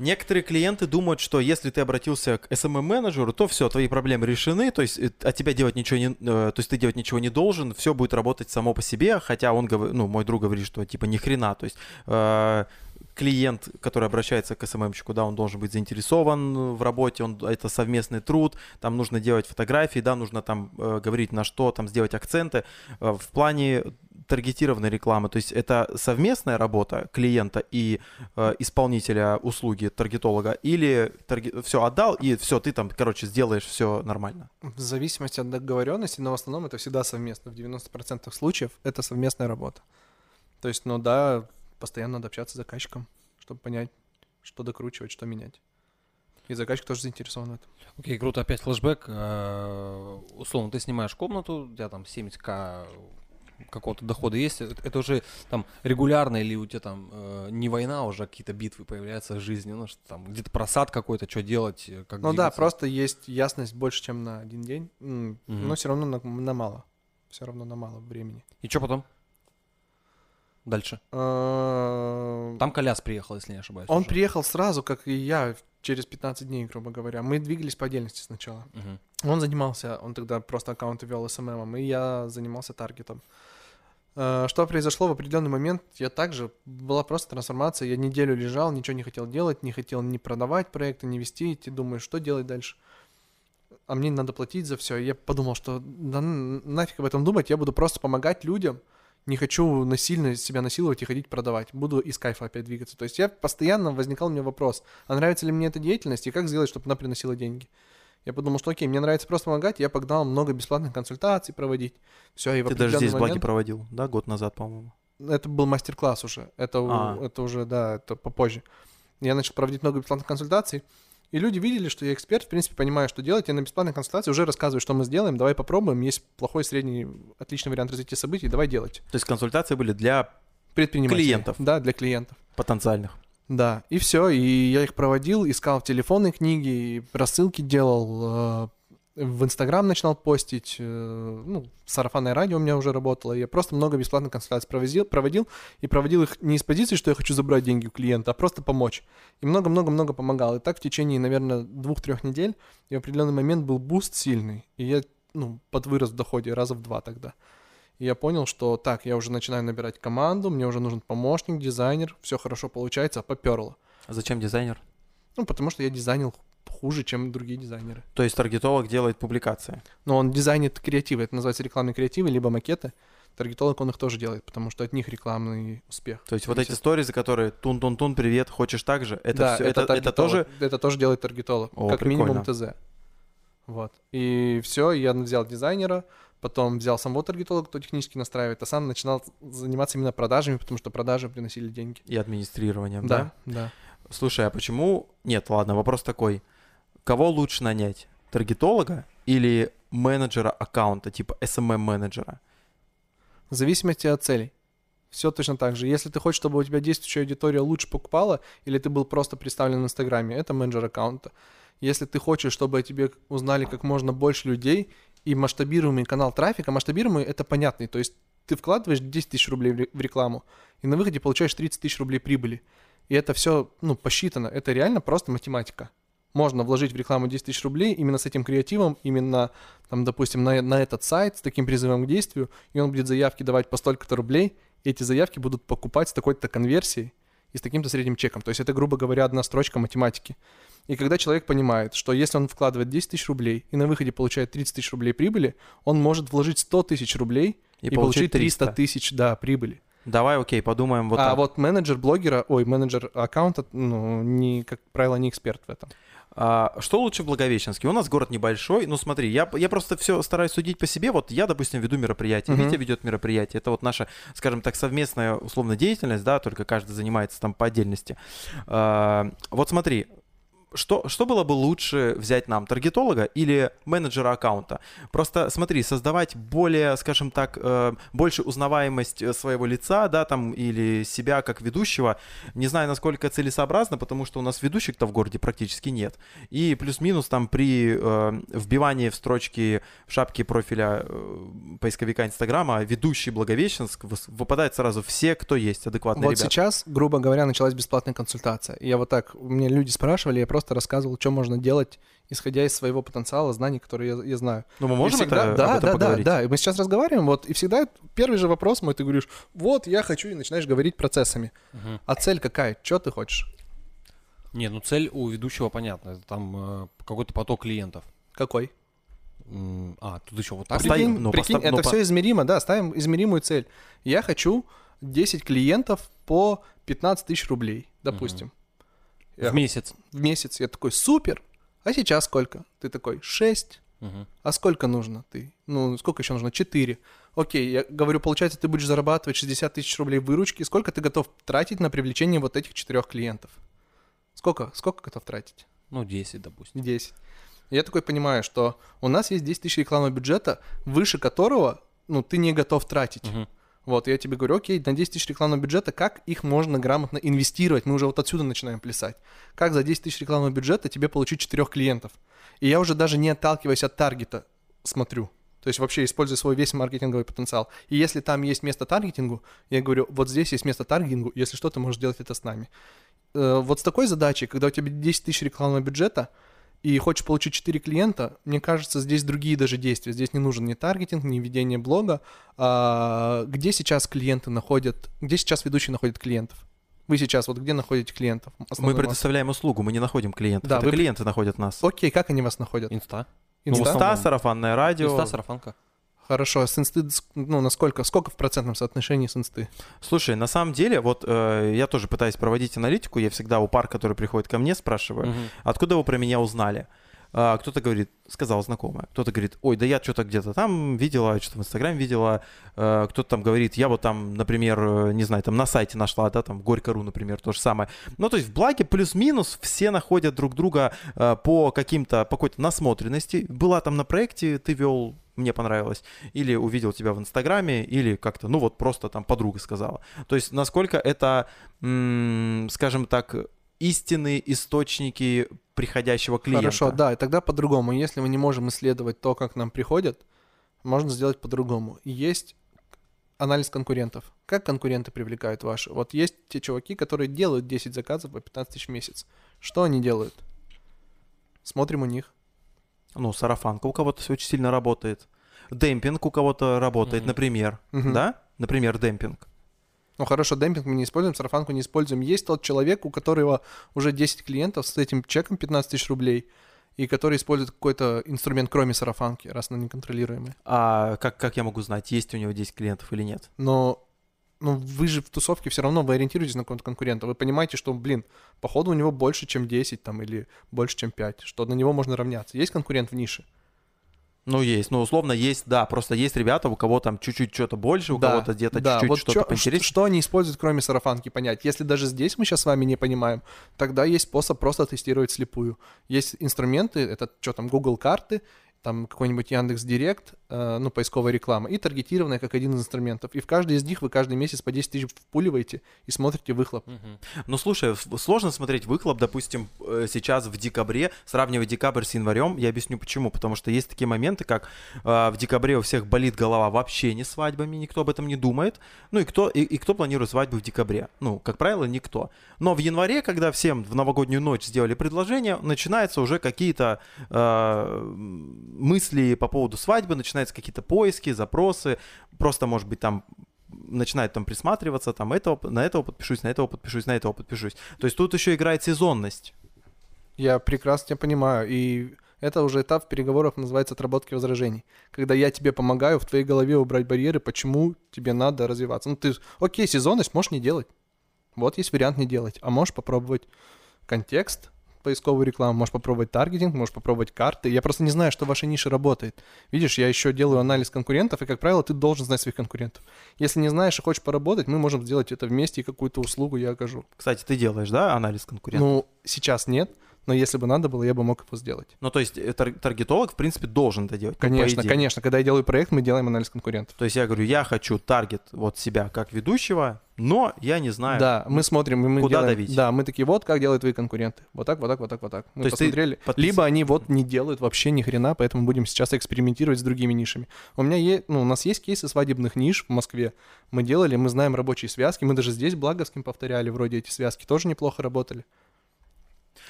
некоторые клиенты думают, что если ты обратился к SMM-менеджеру, то все, твои проблемы решены, то есть э, от тебя делать ничего не, э, то есть ты делать ничего не должен, все будет работать само по себе, хотя он, говорит, ну, мой друг говорит, что типа ни хрена, то есть э, клиент, который обращается к СММщику, да, он должен быть заинтересован в работе, он, это совместный труд, там нужно делать фотографии, да, нужно там э, говорить на что, там сделать акценты. Э, в плане таргетированной рекламы, то есть это совместная работа клиента и э, исполнителя услуги таргетолога, или все отдал и все, ты там, короче, сделаешь все нормально. В зависимости от договоренности, но в основном это всегда совместно. В 90% случаев это совместная работа. То есть, ну да, постоянно надо общаться с заказчиком, чтобы понять, что докручивать, что менять. И заказчик тоже заинтересован в этом. Окей, круто, опять флешбэк. Э, Условно, ты снимаешь комнату, у тебя там 70к какого-то дохода есть. Это это уже там регулярно или у тебя там э, не война, а уже какие-то битвы появляются в жизни, ну что там где-то просад какой-то, что делать, э, как Ну да, двигаться. просто есть ясность больше, чем на один день, М, Мгм. но все равно на, на мало. Все равно на мало времени. И что потом? Дальше. Э, Там Коляс приехал, если не ошибаюсь. Он уже. приехал сразу, как и я, через 15 дней, грубо говоря. Мы двигались по отдельности сначала. Он занимался, он тогда просто аккаунты вел СММом, и я занимался таргетом. Э, Что произошло в определенный момент, я также, была просто трансформация, я неделю лежал, ничего не хотел делать, не хотел ни продавать проекты, ни вести, идти, думаю, что делать дальше. А мне надо платить за все. Я подумал, что да нафиг об этом думать, я буду просто помогать людям, не хочу насильно себя насиловать и ходить продавать. Буду из кайфа опять двигаться. То есть я постоянно возникал у меня вопрос, а нравится ли мне эта деятельность и как сделать, чтобы она приносила деньги. Я подумал, что окей, мне нравится просто помогать, я погнал много бесплатных консультаций проводить. Все, и Ты даже здесь момент- проводил, да, год назад, по-моему. Это был мастер-класс уже. Это, А. это уже, да, это попозже. Я начал проводить много бесплатных консультаций, И люди видели, что я эксперт, в принципе, понимаю, что делать. Я на бесплатной консультации уже рассказываю, что мы сделаем, давай попробуем. Есть плохой, средний, отличный вариант развития событий, давай делать. То есть консультации были для Предпринимателей. Клиентов. Да, для клиентов. потенциальных. Да, и все, и я их проводил, искал в телефонной книге, и рассылки делал, э, в Инстаграм начинал постить, э, ну, сарафанное радио у меня уже работало, я просто много бесплатных консультаций проводил, проводил, и проводил их не из позиции, что я хочу забрать деньги у клиента, а просто помочь. И много-много-много помогал. И так в течение, наверное, двух-трех недель, и в определенный момент был буст сильный, и я, ну, подвырос в доходе раза в два тогда. И я понял, что так, я уже начинаю набирать команду, мне уже нужен помощник, дизайнер, все хорошо получается, а поперло. А зачем дизайнер? Ну, потому что я дизайнил хуже, чем другие дизайнеры. То есть таргетолог делает публикации. Но он дизайнит креативы, это называется рекламные креативы, либо макеты. Таргетолог он их тоже делает, потому что от них рекламный успех. То есть вот эти зависит. сторизы, которые тун-тун-тун, привет, хочешь так же, это, да, всё- это, это, таргетолог. тоже... Это тоже делает таргетолог, О, как минимум прикольно. ТЗ. Вот. И все, я взял дизайнера, потом взял самого таргетолога, кто технически настраивает, а сам начинал заниматься именно продажами, потому что продажи приносили деньги. И администрированием, да? Да, да. Слушай, а почему... Нет, ладно, вопрос такой. Кого лучше нанять? Таргетолога или менеджера аккаунта, типа SMM-менеджера? В зависимости от целей. Все точно так же. Если ты хочешь, чтобы у тебя действующая аудитория лучше покупала, или ты был просто представлен в Инстаграме, это менеджер аккаунта. Если ты хочешь, чтобы о тебе узнали как можно больше людей, и масштабируемый канал трафика, масштабируемый это понятный, то есть ты вкладываешь 10 тысяч рублей в ре- в рекламу, и на выходе получаешь 30 тысяч рублей прибыли. И это все, ну, посчитано. Это реально просто математика. Можно вложить в рекламу 10 тысяч рублей именно с этим креативом, именно, там, допустим, на, на этот сайт с таким призывом к действию, и он будет заявки давать по столько-то рублей, и эти заявки будут покупать с такой-то конверсией и с таким-то средним чеком. То есть это, грубо говоря, одна строчка математики. И когда человек понимает, что если он вкладывает 10 тысяч рублей и на выходе получает 30 тысяч рублей прибыли, он может вложить 100 тысяч рублей и, получить 300 тысяч, да, прибыли. Давай, окей, подумаем вот а так. вот менеджер блогера, ой, менеджер аккаунта, ну, не, как правило, не эксперт в этом. А, что лучше в Благовещенске? У нас город небольшой. Ну, смотри, я, я просто все стараюсь судить по себе. Вот я, допустим, веду мероприятие, Мгм. Витя ведет мероприятие. Это вот наша, скажем так, совместная условно деятельность, да, только каждый занимается там по отдельности. А, вот смотри, что, что было бы лучше взять нам, таргетолога или менеджера аккаунта? Просто смотри, создавать более, скажем так, э, больше узнаваемость э, своего лица, да, там, или себя как ведущего, не знаю, насколько целесообразно, потому что у нас ведущих-то в городе практически нет. И плюс-минус там при э, вбивании в строчки в шапке профиля э, поисковика Инстаграма ведущий Благовещенск выпадает сразу все, кто есть, адекватные вот ребята. сейчас, грубо говоря, началась бесплатная консультация. Я вот так, мне люди спрашивали, я просто рассказывал, что можно делать, исходя из своего потенциала, знаний, которые я, я знаю. Ну, мы И можем всегда, это, да, об этом да, поговорить? да, да. И мы сейчас разговариваем, вот, и всегда первый же вопрос мой, ты говоришь, вот, я хочу, и начинаешь говорить процессами. Мгм. А цель какая? Что ты хочешь? Не, ну цель у ведущего понятна. Это там э, какой-то поток клиентов. Какой? М, А, тут еще вот так. Прикинь, ну, прикинь, постав- ну, это по- все измеримо, да, ставим измеримую цель. Я хочу 10 клиентов по 15 тысяч рублей, допустим. Я- В месяц. в месяц. Я такой, супер. А сейчас сколько? Ты такой, 6. Мгм. А сколько нужно ты? Ну, сколько еще нужно? 4. Окей, я говорю, получается, ты будешь зарабатывать 60 тысяч рублей выручки. Сколько ты готов тратить на привлечение вот этих четырех клиентов? Сколько? Сколько готов тратить? Ну, 10, допустим. 10. Я такой понимаю, что у нас есть 10 тысяч рекламного бюджета, выше которого, ну, ты не готов тратить. Мгм. Вот, я тебе говорю, окей, на 10 тысяч рекламного бюджета, как их можно грамотно инвестировать? Мы уже вот отсюда начинаем плясать. Как за 10 тысяч рекламного бюджета тебе получить 4 клиентов? И я уже даже не отталкиваясь от таргета смотрю. То есть вообще используя свой весь маркетинговый потенциал. И если там есть место таргетингу, я говорю, вот здесь есть место таргетингу, если что, ты можешь делать это с нами. Э, Вот с такой задачей, когда у тебя 10 тысяч рекламного бюджета, и хочешь получить 4 клиента, мне кажется, здесь другие даже действия. Здесь не нужен ни таргетинг, ни ведение блога. А, где сейчас клиенты находят, где сейчас ведущие находят клиентов? Вы сейчас вот где находите клиентов? Мы предоставляем услугу, мы не находим клиентов. Да, Это вы- клиенты находят нас. Окей, как они вас находят? Инста. Инста? Ну, Инста, сарафанное радио. Инста, сарафанка. Хорошо, с инсты, ну, насколько, сколько в процентном соотношении с инсты? Слушай, на самом деле, вот э, я тоже пытаюсь проводить аналитику, я всегда у пар, которые приходят ко мне, спрашиваю, Мгм. откуда вы про меня узнали? а, кто-то говорит, сказал знакомая, кто-то говорит, ой, да я что-то где-то там видела, что-то в Инстаграме видела, а, кто-то там говорит, я вот там, например, э, не знаю, там на сайте нашла, да, там Горько.ру, например, то же самое. Ну, то есть в благе плюс-минус все находят друг друга а, по каким-то, по какой-то насмотренности. Была там на проекте, ты вел мне понравилось, или увидел тебя в Инстаграме, или как-то, ну вот просто там подруга сказала. То есть насколько это, скажем так, истинные источники приходящего клиента. Хорошо, да, и тогда по-другому. Если мы не можем исследовать то, как нам приходят, можно сделать по-другому. Есть анализ конкурентов. Как конкуренты привлекают ваши? Вот есть те чуваки, которые делают 10 заказов по 15 тысяч в месяц. Что они делают? Смотрим у них. Ну, сарафанка у кого-то очень сильно работает. Демпинг у кого-то работает, Мгм. например. Мгм. Да? Например, демпинг. Ну хорошо, демпинг мы не используем, сарафанку не используем. Есть тот человек, у которого уже 10 клиентов с этим чеком 15 тысяч рублей, и который использует какой-то инструмент, кроме сарафанки, раз она неконтролируемая. А как, как я могу знать, есть у него 10 клиентов или нет? Но ну, вы же в тусовке все равно вы ориентируетесь на какого-то конкурента. Вы понимаете, что, блин, походу у него больше, чем 10 там, или больше, чем 5, что на него можно равняться. Есть конкурент в нише? Ну, есть. Ну, условно, есть, да. Просто есть ребята, у кого там чуть-чуть что-то больше, у Да, кого-то где-то да, чуть-чуть вот что-то чё- поинтереснее. Что они используют, кроме сарафанки, понять. Если даже здесь мы сейчас с вами не понимаем, тогда есть способ просто тестировать слепую. Есть инструменты, это что там, Google карты, там какой-нибудь Яндекс Директ, э, ну, поисковая реклама, и таргетированная как один из инструментов. И в каждый из них вы каждый месяц по 10 тысяч впуливаете и смотрите выхлоп. Мгм. Ну, слушай, сложно смотреть выхлоп, допустим, э, сейчас в декабре, сравнивать декабрь с январем. Я объясню почему. Потому что есть такие моменты, как э, в декабре у всех болит голова вообще не свадьбами, никто об этом не думает. Ну и кто, и, и кто планирует свадьбу в декабре? Ну, как правило, никто. Но в январе, когда всем в новогоднюю ночь сделали предложение, начинаются уже какие-то э, мысли по поводу свадьбы, начинаются какие-то поиски, запросы. Просто, может быть, там начинает там присматриваться, там этого, на этого подпишусь, на этого подпишусь, на этого подпишусь. То есть тут еще играет сезонность. Я прекрасно тебя понимаю, и это уже этап в переговорах называется отработки возражений. Когда я тебе помогаю в твоей голове убрать барьеры, почему тебе надо развиваться. Ну ты, окей, сезонность можешь не делать. Вот есть вариант не делать. А можешь попробовать контекст, поисковую рекламу, можешь попробовать таргетинг, можешь попробовать карты. Я просто не знаю, что в вашей нише работает. Видишь, я еще делаю анализ конкурентов, и, как правило, ты должен знать своих конкурентов. Если не знаешь и хочешь поработать, мы можем сделать это вместе, и какую-то услугу я окажу. Кстати, ты делаешь, да, анализ конкурентов? Ну, сейчас нет, но если бы надо было, я бы мог его сделать. Ну, то есть э, тар- таргетолог, в принципе, должен это делать. ну, Конечно, конечно. Когда я делаю проект, мы делаем анализ конкурентов. То есть я говорю, я хочу таргет вот себя как ведущего, но я не знаю. Да, мы смотрим, и мы Куда делаем- давить? Да, мы такие, вот как делают твои конкуренты. Вот так, вот так, вот так, вот так. Мы То есть ты посмотрели. подпис- Либо они вот не делают вообще ни хрена, поэтому будем сейчас экспериментировать с другими нишами. У меня есть, ну, у нас есть кейсы свадебных ниш в Москве. Мы делали, мы знаем рабочие связки. Мы даже здесь Благовским повторяли, вроде эти связки тоже неплохо работали.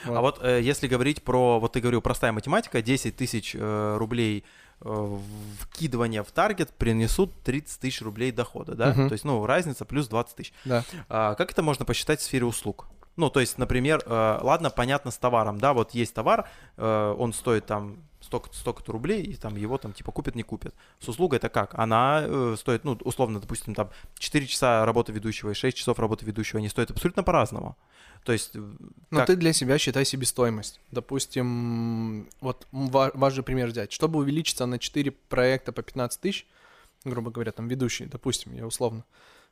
А вот э, если говорить про, вот ты говорил, простая математика, 10 тысяч э, рублей э, вкидывания в таргет принесут 30 тысяч рублей дохода, да? Мгм. То есть, ну, разница плюс 20 тысяч. Да. А как это можно посчитать в сфере услуг? Ну, то есть, например, э, ладно, понятно с товаром, да, вот есть товар, э, он стоит там столько, столько-то рублей, и там его там типа купят, не купят. С услугой это как? Она э, стоит, ну, условно, допустим, там 4 часа работы ведущего и 6 часов работы ведущего, они стоят абсолютно по-разному. То есть, Но как- ты для себя считай себестоимость. Допустим, вот ва- ваш же пример взять. Чтобы увеличиться на 4 проекта по 15 тысяч, грубо говоря, там ведущий, допустим, я условно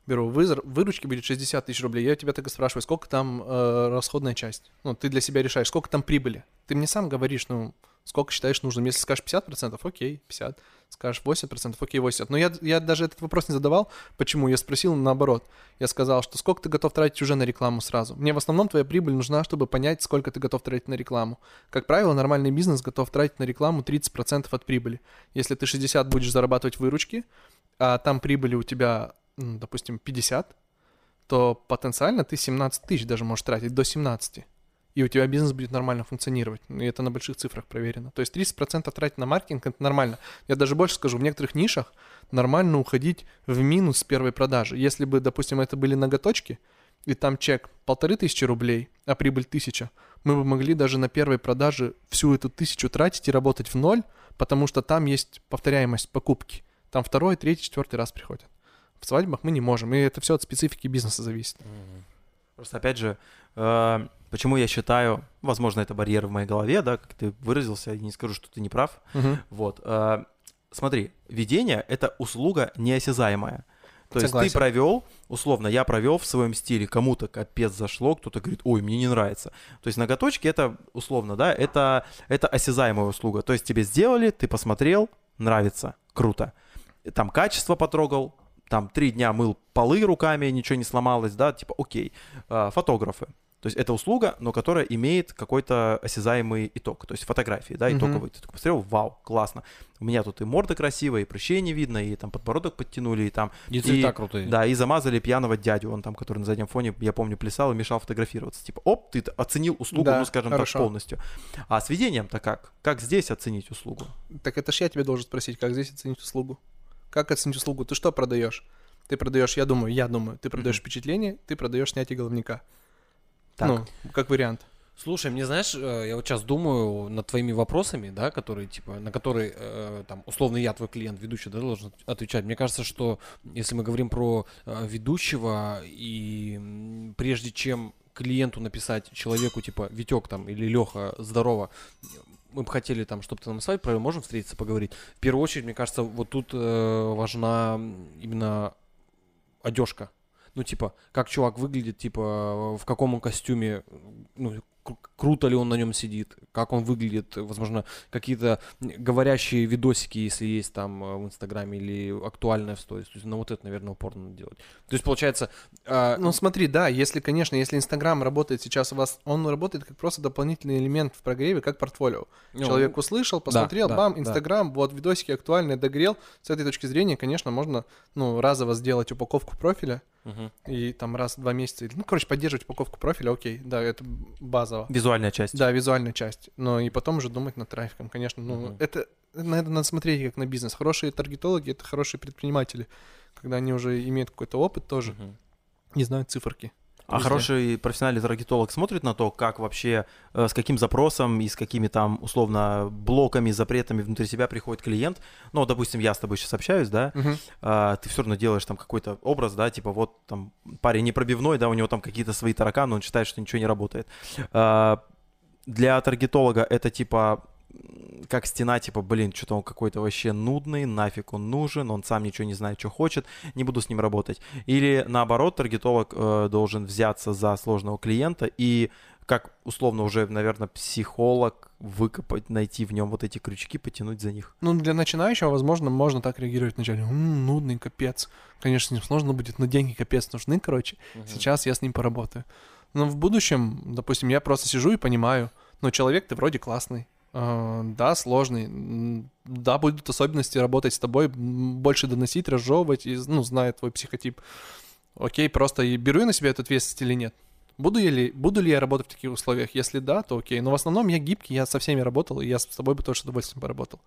беру, выручки будет 60 тысяч рублей, я тебя так и спрашиваю, сколько там э, расходная часть? Ну, ты для себя решаешь, сколько там прибыли? Ты мне сам говоришь, ну, сколько считаешь нужным. Если скажешь 50%, окей, 50. Скажешь 80%, окей, 80. Но я, я даже этот вопрос не задавал. Почему? Я спросил наоборот. Я сказал, что сколько ты готов тратить уже на рекламу сразу. Мне в основном твоя прибыль нужна, чтобы понять, сколько ты готов тратить на рекламу. Как правило, нормальный бизнес готов тратить на рекламу 30% от прибыли. Если ты 60 будешь зарабатывать выручки, а там прибыли у тебя, допустим, 50, то потенциально ты 17 тысяч даже можешь тратить, до 17. И у тебя бизнес будет нормально функционировать. И это на больших цифрах проверено. То есть 30% тратить на маркетинг это нормально. Я даже больше скажу, в некоторых нишах нормально уходить в минус с первой продажи. Если бы, допустим, это были ноготочки, и там чек полторы тысячи рублей, а прибыль тысяча, мы бы могли даже на первой продаже всю эту тысячу тратить и работать в ноль, потому что там есть повторяемость покупки. Там второй, третий, четвертый раз приходят. В свадьбах мы не можем, и это все от специфики бизнеса зависит. Просто опять же, э, Почему я считаю, возможно, это барьер в моей голове, да, как ты выразился, я не скажу, что ты не прав. Мгм. Вот. э, Смотри, ведение — это услуга неосязаемая. То есть Согласен. ты провел, условно, я провел в своем стиле, кому-то капец зашло, кто-то говорит, ой, мне не нравится. То есть ноготочки это, условно, да, это, это осязаемая услуга. То есть тебе сделали, ты посмотрел, нравится, круто. Там качество потрогал, там три дня мыл полы руками, ничего не сломалось, да, типа окей. А, Фотографы. То есть это услуга, но которая имеет какой-то осязаемый итог. То есть фотографии, да, итоговый. Ты такой посмотрел, вау, классно. У меня тут и морда красивая, и прыщей не видно, и там подбородок подтянули, и там И цвета И- крутые. да, и замазали пьяного дядю, он там, который на заднем фоне, я помню, плясал и мешал фотографироваться. Типа, оп, ты оценил услугу, Да, ну, скажем хорошо. так, полностью. А с ведением-то как? Как здесь оценить услугу? Так это ж я тебе должен спросить, как здесь оценить услугу? Как оценить услугу? Ты что продаешь? Ты продаешь, я думаю, я думаю, ты продаешь Мгм. впечатление, ты продаешь снятие головника. Так. Ну, как вариант. Слушай, мне знаешь, э, я вот сейчас думаю над твоими вопросами, да, которые, типа, на которые, э, там, условно, я, твой клиент, ведущий, да, должен отвечать. Мне кажется, что если мы говорим про э, ведущего, и прежде чем клиенту написать человеку, типа, Витек там или Леха, здорово, мы бы хотели там, чтобы ты нам сайт провел, можем встретиться, поговорить. В первую очередь, мне кажется, вот тут э, важна именно одежка. Ну, типа, как чувак выглядит, типа, в каком он костюме, ну, круто ли он на нем сидит, как он выглядит, возможно, какие-то говорящие видосики, если есть там э, в Инстаграме или актуальная в сторис. То есть на вот это, наверное, упор надо делать. То есть, получается, а, Ну смотри, да, если, конечно, если Инстаграм работает сейчас у вас, он работает как просто дополнительный элемент в прогреве, как портфолио. ну, Человек услышал, посмотрел, да, бам, да. Инстаграм, вот видосики актуальные, догрел. С этой точки зрения, конечно, можно, ну, разово сделать упаковку профиля мгм. и там раз в два месяца, ну, короче, поддерживать упаковку профиля, окей, да, это базово. Визуальная часть. Да, визуальная часть. Но и потом уже думать над трафиком, конечно. Ну, Мгм. это, на это надо смотреть как на бизнес. Хорошие таргетологи — это хорошие предприниматели. Когда они уже имеют какой-то опыт тоже, Мгм. не знают циферки. А хороший профессиональный таргетолог смотрит на то, как вообще, э, с каким запросом и с какими там, условно, блоками, запретами внутри себя приходит клиент. Ну, допустим, я с тобой сейчас общаюсь, да, Мгм. а, ты все равно делаешь там какой-то образ, да, типа вот там парень непробивной, да, у него там какие-то свои тараканы, он считает, что ничего не работает. А, Для таргетолога это типа как стена, типа, блин, что-то он какой-то вообще нудный, нафиг он нужен, он сам ничего не знает, что хочет, не буду с ним работать. Или наоборот, таргетолог э, должен взяться за сложного клиента и как условно уже, наверное, психолог выкопать, найти в нем вот эти крючки, потянуть за них. Ну, для начинающего, возможно, можно так реагировать вначале. «М, нудный, капец. Конечно, с ним сложно будет, но деньги капец нужны, короче. Мгм. Сейчас я с ним поработаю. Но в будущем, допустим, я просто сижу и понимаю, ну, человек ты вроде классный, да, сложный, да, будут особенности работать с тобой, больше доносить, разжевывать, и, ну, зная твой психотип. Окей, просто и беру я на себя эту ответственность или нет? Буду, я ли, буду ли я работать в таких условиях? Если да, то окей. Но в основном я гибкий, я со всеми работал, и я с тобой бы тоже с удовольствием поработал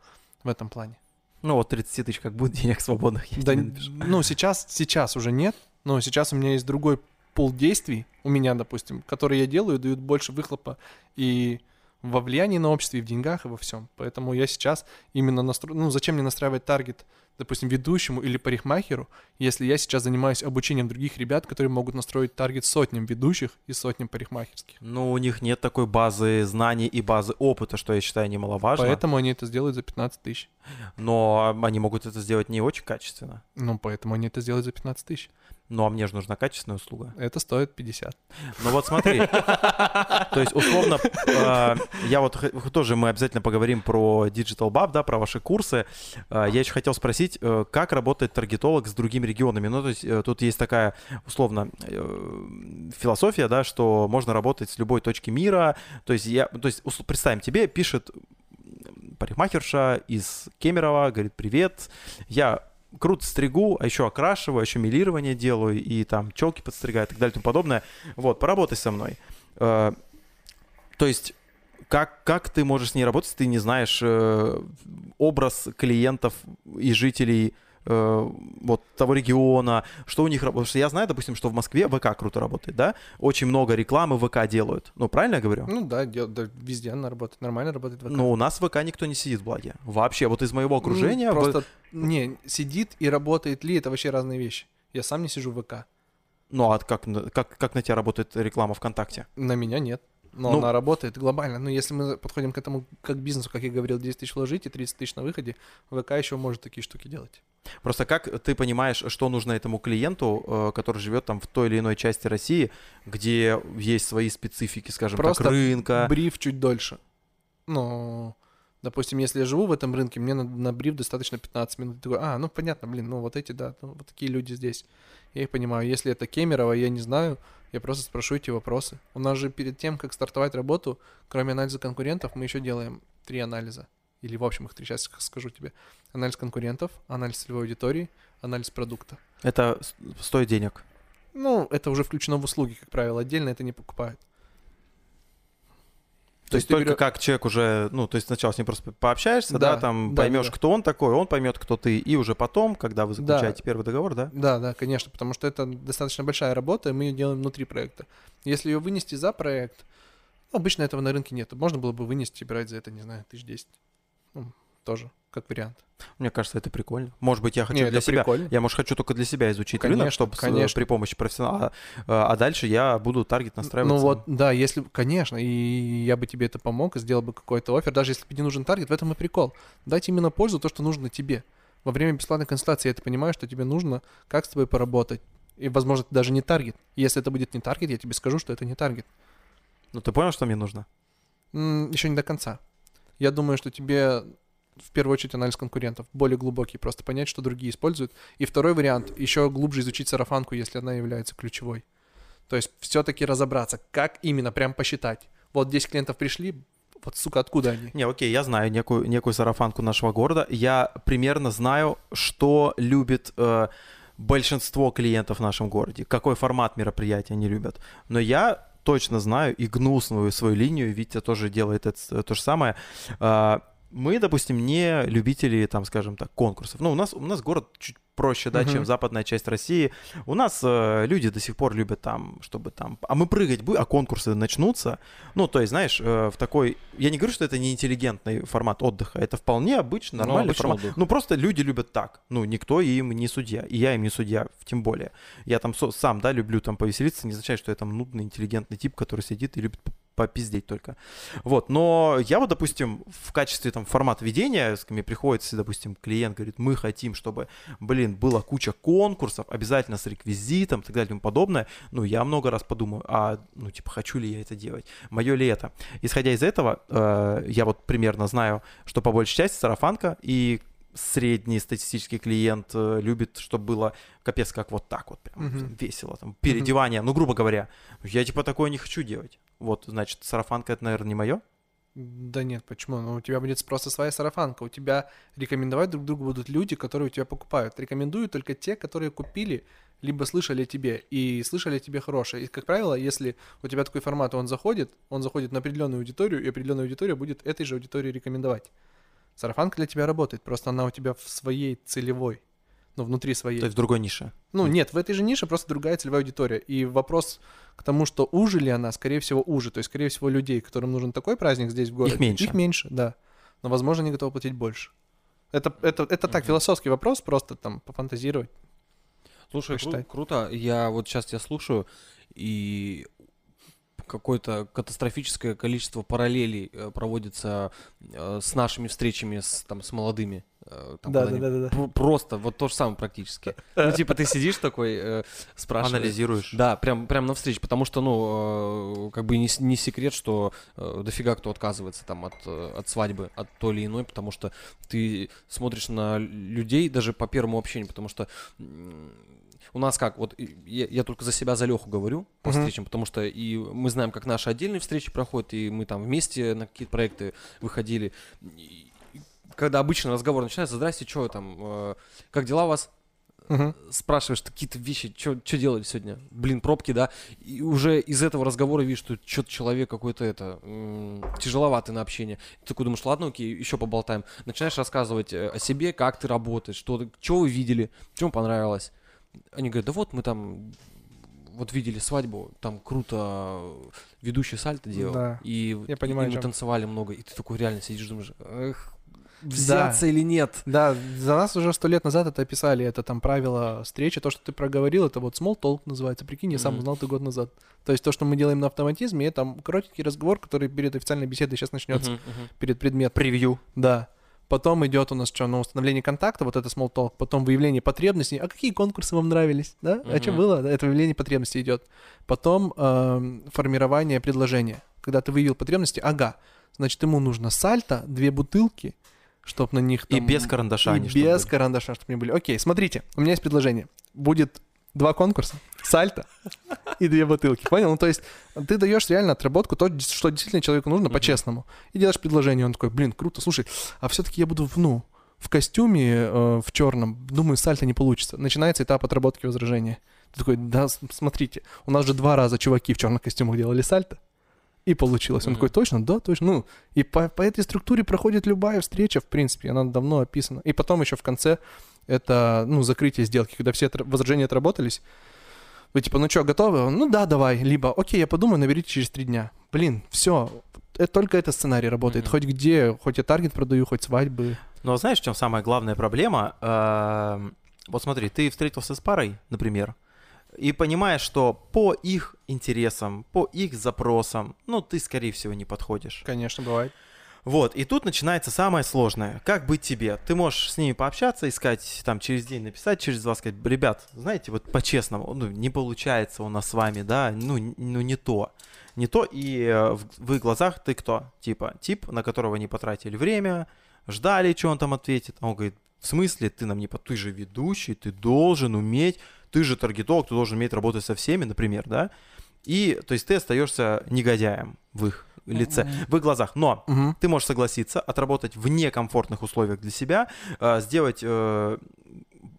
в этом плане. Ну вот 30 тысяч как будет денег свободных. Да, ну, сейчас, сейчас уже нет, но сейчас у меня есть другой пул действий, у меня, допустим, которые я делаю, дают больше выхлопа и во влиянии на обществе, и в деньгах, и во всем. Поэтому я сейчас именно настрою... Ну, зачем мне настраивать таргет, допустим, ведущему или парикмахеру, если я сейчас занимаюсь обучением других ребят, которые могут настроить таргет сотням ведущих и сотням парикмахерских. Ну, у них нет такой базы знаний и базы опыта, что я считаю немаловажно. Поэтому они это сделают за 15 тысяч. Но они могут это сделать не очень качественно. Ну, поэтому они это сделают за 15 тысяч. Ну, а мне же нужна качественная услуга. Это стоит 50. Ну вот смотри, то есть условно, э, я вот тоже мы обязательно поговорим про Digital Bab, да, про ваши курсы. Э, Я еще хотел спросить, э, как работает таргетолог с другими регионами? Ну, то есть э, тут есть такая, условно, э, философия, да, что можно работать с любой точки мира. То есть я, то есть представим, тебе пишет парикмахерша из Кемерово, говорит, привет, я круто стригу, а еще окрашиваю, а еще милирование делаю, и там челки подстригаю и так далее и тому подобное. Вот, поработай со мной. То есть, как, как ты можешь с ней работать, ты не знаешь э, образ клиентов и жителей э, вот того региона, что у них работает. Что я знаю, допустим, что в Москве ВК круто работает, да? Очень много рекламы ВК делают. Ну, правильно я говорю? Ну да, дел- да, везде она работает, нормально работает. в ВК. Но у нас в ВК никто не сидит в благе. Вообще, вот из моего окружения... Ну, просто не сидит и работает ли это вообще разные вещи. Я сам не сижу в ВК. Ну, а как, как, как на тебя работает реклама ВКонтакте? На меня нет. Но Ну- она работает глобально. Но если мы подходим к этому как бизнесу, как я говорил, 10 тысяч вложить и 30 тысяч на выходе, ВК еще может такие штуки делать. Просто как ты понимаешь, что нужно этому клиенту, э, который живет там в той или иной части России, где есть свои специфики, скажем Просто так, рынка. Бриф чуть дольше. Ну, допустим, если я живу в этом рынке, мне на, на бриф достаточно 15 минут. Ты такой, а, ну понятно, блин, ну вот эти, да, ну, вот такие люди здесь. Я их понимаю. Если это Кемерово, я не знаю, я просто спрошу эти вопросы. У нас же перед тем, как стартовать работу, кроме анализа конкурентов, мы еще делаем три анализа. Или, в общем, их три, сейчас скажу тебе. Анализ конкурентов, анализ целевой аудитории, анализ продукта. Это стоит денег. Ну, это уже включено в услуги, как правило, отдельно это не покупают. То есть ты только берё- как человек уже, ну, то есть сначала с ним просто пообщаешься, да, Да, там да, поймешь, да, да. кто он такой, он поймет, кто ты, и уже потом, когда вы Да. заключаете первый договор, да? Да, да, конечно, потому что это достаточно большая работа, и мы ее делаем внутри проекта. Если ее вынести за проект, ну, обычно этого на рынке нет. Можно было бы вынести и брать за это, не знаю, тысяч десять. Ну, тоже, как вариант. Мне кажется, это прикольно. Может быть, я хочу Не, для это себя. прикольно. Я, может, хочу только для себя изучить рынок, Конечно, чтобы конечно. при помощи профессионала. А, а дальше я буду таргет настраивать. Ну сам. вот, да, если, конечно, и я бы тебе это помог, и сделал бы какой-то офер, даже если бы не нужен таргет, в этом и прикол. Дать именно пользу то, что нужно тебе. Во время бесплатной консультации я это понимаю, что тебе нужно, как с тобой поработать. И, возможно, это даже не таргет. Если это будет не таргет, я тебе скажу, что это не таргет. Ну ты понял, что мне нужно? еще не до конца. Я думаю, что тебе в первую очередь анализ конкурентов, более глубокий, просто понять, что другие используют. И второй вариант, еще глубже изучить сарафанку, если она является ключевой. То есть все-таки разобраться, как именно, прям посчитать. Вот 10 клиентов пришли, вот, сука, откуда они? Не, окей, я знаю некую, некую сарафанку нашего города. Я примерно знаю, что любит э, большинство клиентов в нашем городе, какой формат мероприятия они любят. Но я точно знаю и гну свою, свою линию, Витя тоже делает это, то же самое. Мы, допустим, не любители, там, скажем так, конкурсов. Ну, у нас, у нас город чуть проще, да, Мгм. чем западная часть России. У нас э, люди до сих пор любят там, чтобы там... А мы прыгать будем, а конкурсы начнутся. Ну, то есть, знаешь, э, в такой... Я не говорю, что это не интеллигентный формат отдыха. Это вполне обычный, Ну, нормальный обычный формат. отдых. Ну, просто люди любят так. Ну, никто им не судья. И я им не судья, тем более. Я там сам, да, люблю там повеселиться. Не означает, что я там нудный, интеллигентный тип, который сидит и любит попиздеть только. Вот, но я вот, допустим, в качестве там формата ведения, мне приходит, если, допустим, клиент говорит, мы хотим, чтобы, блин, была куча конкурсов, обязательно с реквизитом и так далее и тому подобное, ну, я много раз подумаю, а, ну, типа, хочу ли я это делать, мое ли это. Исходя из этого, э, я вот примерно знаю, что по большей части сарафанка и средний статистический клиент э, любит, чтобы было капец как вот так вот прям Мгм. весело, там, переодевание, ну, грубо говоря. Я типа такое не хочу делать. Вот, значит, сарафанка это, наверное, не мое. Да нет, почему? Ну, у тебя будет просто своя сарафанка. У тебя рекомендовать друг другу будут люди, которые у тебя покупают. Рекомендуют только те, которые купили, либо слышали тебе, и слышали тебе хорошее. И, как правило, если у тебя такой формат, он заходит, он заходит на определенную аудиторию, и определенная аудитория будет этой же аудитории рекомендовать. Сарафанка для тебя работает, просто она у тебя в своей целевой, ну, внутри своей. То есть в другой нише. Ну, нет, в этой же нише просто другая целевая аудитория. И вопрос к тому, что уже ли она, скорее всего, уже. То есть, скорее всего, людей, которым нужен такой праздник здесь в городе. меньше. Их меньше, да. Но, возможно, они готовы платить больше. Это, это, это так, Мгм. философский вопрос, просто там пофантазировать. Слушай, кру- круто. Я вот сейчас тебя слушаю, и какое-то катастрофическое количество параллелей э, проводится э, с нашими встречами с, там, с молодыми. Э, там, когда они да. пр- Просто вот то же самое практически. Ну, типа, ты сидишь такой, э, спрашиваешь. Анализируешь. Да, прям, прям на встрече, потому что, ну, э, как бы не, не секрет, что э, дофига кто отказывается там от, э, от свадьбы, от той или иной, потому что ты смотришь на людей даже по первому общению, потому что у нас как, вот я, я только за себя, за Леху говорю по Мгм. встречам, потому что и мы знаем, как наши отдельные встречи проходят, и мы там вместе на какие-то проекты выходили. И когда обычно разговор начинается, здрасте, что там, э, как дела у вас? Мгм. спрашиваешь какие-то вещи, что делали сегодня? Блин, пробки, да? И уже из этого разговора видишь, что что-то человек какой-то это м, тяжеловатый на общение. Ты такой думаешь, ладно, окей, еще поболтаем. Начинаешь рассказывать э, о себе, как ты работаешь, что, что вы видели, вам понравилось. Они говорят, да вот мы там вот видели свадьбу, там круто ведущий сальто делал. Да, И, я понимаю, и мы танцевали много. И ты такой реально сидишь, думаешь, эх, взяться или нет. Да, за нас уже сто лет назад это описали, это там правило встречи, то, что ты проговорил, это вот small talk называется, прикинь, я сам узнал это год назад. То есть то, что мы делаем на автоматизме, это коротенький разговор, который перед официальной беседой сейчас начнется, Мгм, мгм. перед предметом. Превью. Да. Потом идет у нас что, ну, установление контакта, вот это small talk, потом выявление потребностей. А какие конкурсы вам нравились, да? А что было? Да, Это выявление потребностей идет. Потом эм, формирование предложения. Когда ты выявил потребности, ага, значит, ему нужно сальто, две бутылки, чтобы на них И там- без карандаша и они, чтобы без были. карандаша, чтобы не были. Окей, смотрите, у меня есть предложение. Будет два конкурса, сальто и две бутылки. Понял? Ну, то есть ты даешь реально отработку, то, что действительно человеку нужно, по-честному. И делаешь предложение, он такой, блин, круто, слушай, а все-таки я буду, в, ну, в костюме э, в черном, думаю, сальто не получится. Начинается этап отработки возражения. Ты такой, да, смотрите, у нас же два раза чуваки в черных костюмах делали сальто, и получилось. Он Мгм. такой, точно? Да, точно. Ну, и по, по этой структуре проходит любая встреча, в принципе, она давно описана. И потом еще в конце это, ну, закрытие сделки, когда все возражения отработались. Вы типа, ну что, готовы? Он, ну да, давай. Либо, окей, я подумаю, наберите через три дня. Блин, все. Это только этот сценарий работает. Мгм. Хоть где, хоть я таргет продаю, хоть свадьбы. Но знаешь, в чем самая главная проблема? Эм, Вот смотри, ты встретился с парой, например, и понимаешь, что по их интересам, по их запросам, ну, ты, скорее всего, не подходишь. Конечно, бывает. Вот, и тут начинается самое сложное. Как быть тебе? Ты можешь с ними пообщаться, искать, там, через день написать, через два сказать, ребят, знаете, вот по-честному, ну, не получается у нас с вами, да, ну, ну не то. Не то, и э, в, в их глазах ты кто? Типа, тип, на которого они потратили время, ждали, что он там ответит. А он говорит, в смысле, ты нам не. Ты же ведущий, ты должен уметь, ты же таргетолог, ты должен уметь работать со всеми, например, да? И, то есть ты остаешься негодяем в их лице, в их глазах. Но Мгм. ты можешь согласиться, отработать в некомфортных условиях для себя, э, сделать э,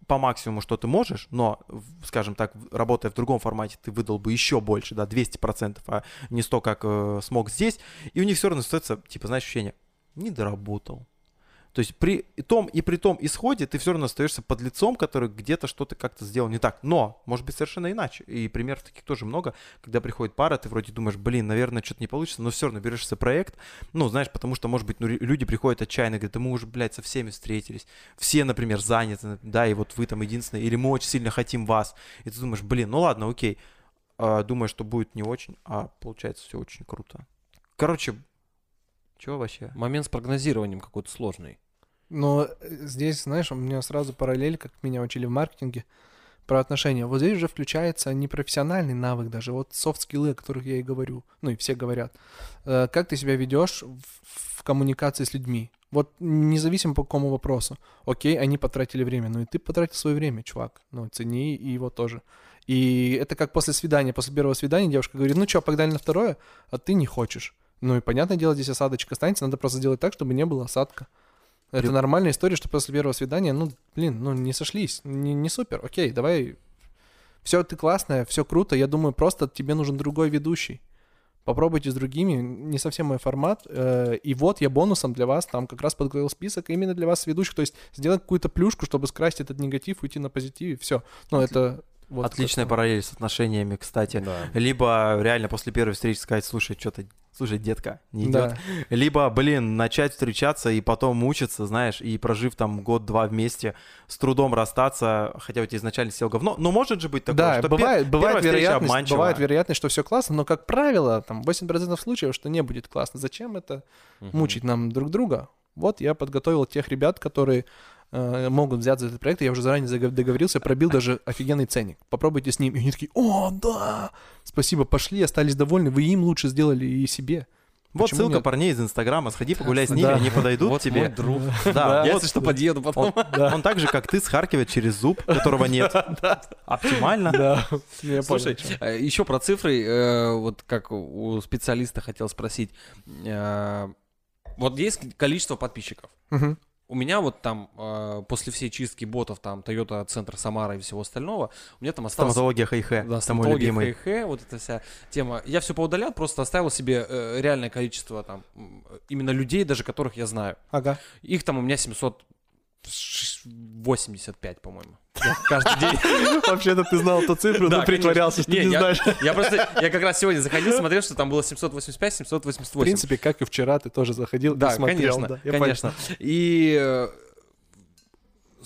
по максимуму, что ты можешь, но, скажем так, работая в другом формате, ты выдал бы еще больше, да, 200%, а не 100, как э, смог здесь, и у них все равно остается, типа, знаешь, ощущение, не доработал. То есть при том и при том исходе ты все равно остаешься под лицом, который где-то что-то как-то сделал не так. Но, может быть, совершенно иначе. И примеров таких тоже много, когда приходит пара, ты вроде думаешь, блин, наверное, что-то не получится, но все равно берешься проект, ну, знаешь, потому что, может быть, ну, люди приходят отчаянно, говорят, мы уже, блядь, со всеми встретились. Все, например, заняты, да, и вот вы там единственные, или мы очень сильно хотим вас. И ты думаешь, блин, ну ладно, окей. А, думаешь, что будет не очень, а получается все очень круто. Короче, чего вообще? Момент с прогнозированием какой-то сложный. Но э, здесь, знаешь, у меня сразу параллель, как меня учили в маркетинге, про отношения. Вот здесь уже включается непрофессиональный навык даже, вот софт-скиллы, о которых я и говорю, ну и все говорят. Э, Как ты себя ведешь в, в коммуникации с людьми? Вот независимо по какому вопросу. Окей, они потратили время, ну и ты потратил свое время, чувак. Ну, цени и его тоже. И это как после свидания. После первого свидания девушка говорит, ну что, погнали на второе, а ты не хочешь. Ну и понятное дело, здесь осадочек останется, надо просто сделать так, чтобы не было осадка. Это При- нормальная история, что после первого свидания, ну, блин, ну не сошлись, не, не супер, окей, давай. Все, ты классная, все круто, я думаю, просто тебе нужен другой ведущий. Попробуйте с другими, не совсем мой формат. э, И вот я бонусом для вас там как раз подготовил список именно для вас ведущих. То есть сделать какую-то плюшку, чтобы скрасить этот негатив, уйти на позитив, все. Ну, это... вот Отличная как-то- параллель с отношениями, кстати. Да. Либо реально после первой встречи сказать, слушай, что-то, слушай, детка, не идет. Да. Либо, блин, начать встречаться и потом мучиться, знаешь, и прожив там год-два вместе, с трудом расстаться, хотя у тебя изначально сел говно. Но может же быть такое, да, что пер- бывает, бывает, первая встреча вероятность, обманчива. бывает вероятность, что все классно, но, как правило, там 80% случаев, что не будет классно. Зачем это Мгм. мучить нам друг друга? Вот я подготовил тех ребят, которые могут взять за этот проект. Я уже заранее договорился, пробил даже офигенный ценник. Попробуйте с ним. И они такие, о, да, спасибо, пошли, остались довольны. Вы им лучше сделали и себе. Вот Почему ссылка нет? парней из Инстаграма, сходи погуляй с ними, Да. они подойдут Вот тебе. мой друг. Да, Я, вот если что, подъеду потом. Он, он так же, как ты, схаркивает через зуб, которого нет. Оптимально. Да, я Слушай, понял. еще про цифры, э, вот как у специалиста хотел спросить. Э, Вот есть количество подписчиков. Мгм. У меня вот там э, после всей чистки ботов, там Toyota Центр Самара и всего остального, у меня там осталось... Стоматология хэ-хэ, Да, стоматология, хэ-хэ, вот эта вся тема. Я все поудалял, просто оставил себе э, реальное количество там именно людей, даже которых я знаю. Ага. Их там у меня 700 ш- 85, по-моему. Каждый день. Вообще-то ты знал эту цифру, Да, но притворялся, что конечно. не я, знаешь. Я просто, я как раз сегодня заходил, смотрел, что там было 785, В 788. принципе, как и вчера, ты тоже заходил Да, и смотрел. конечно, да, понял. конечно. И э,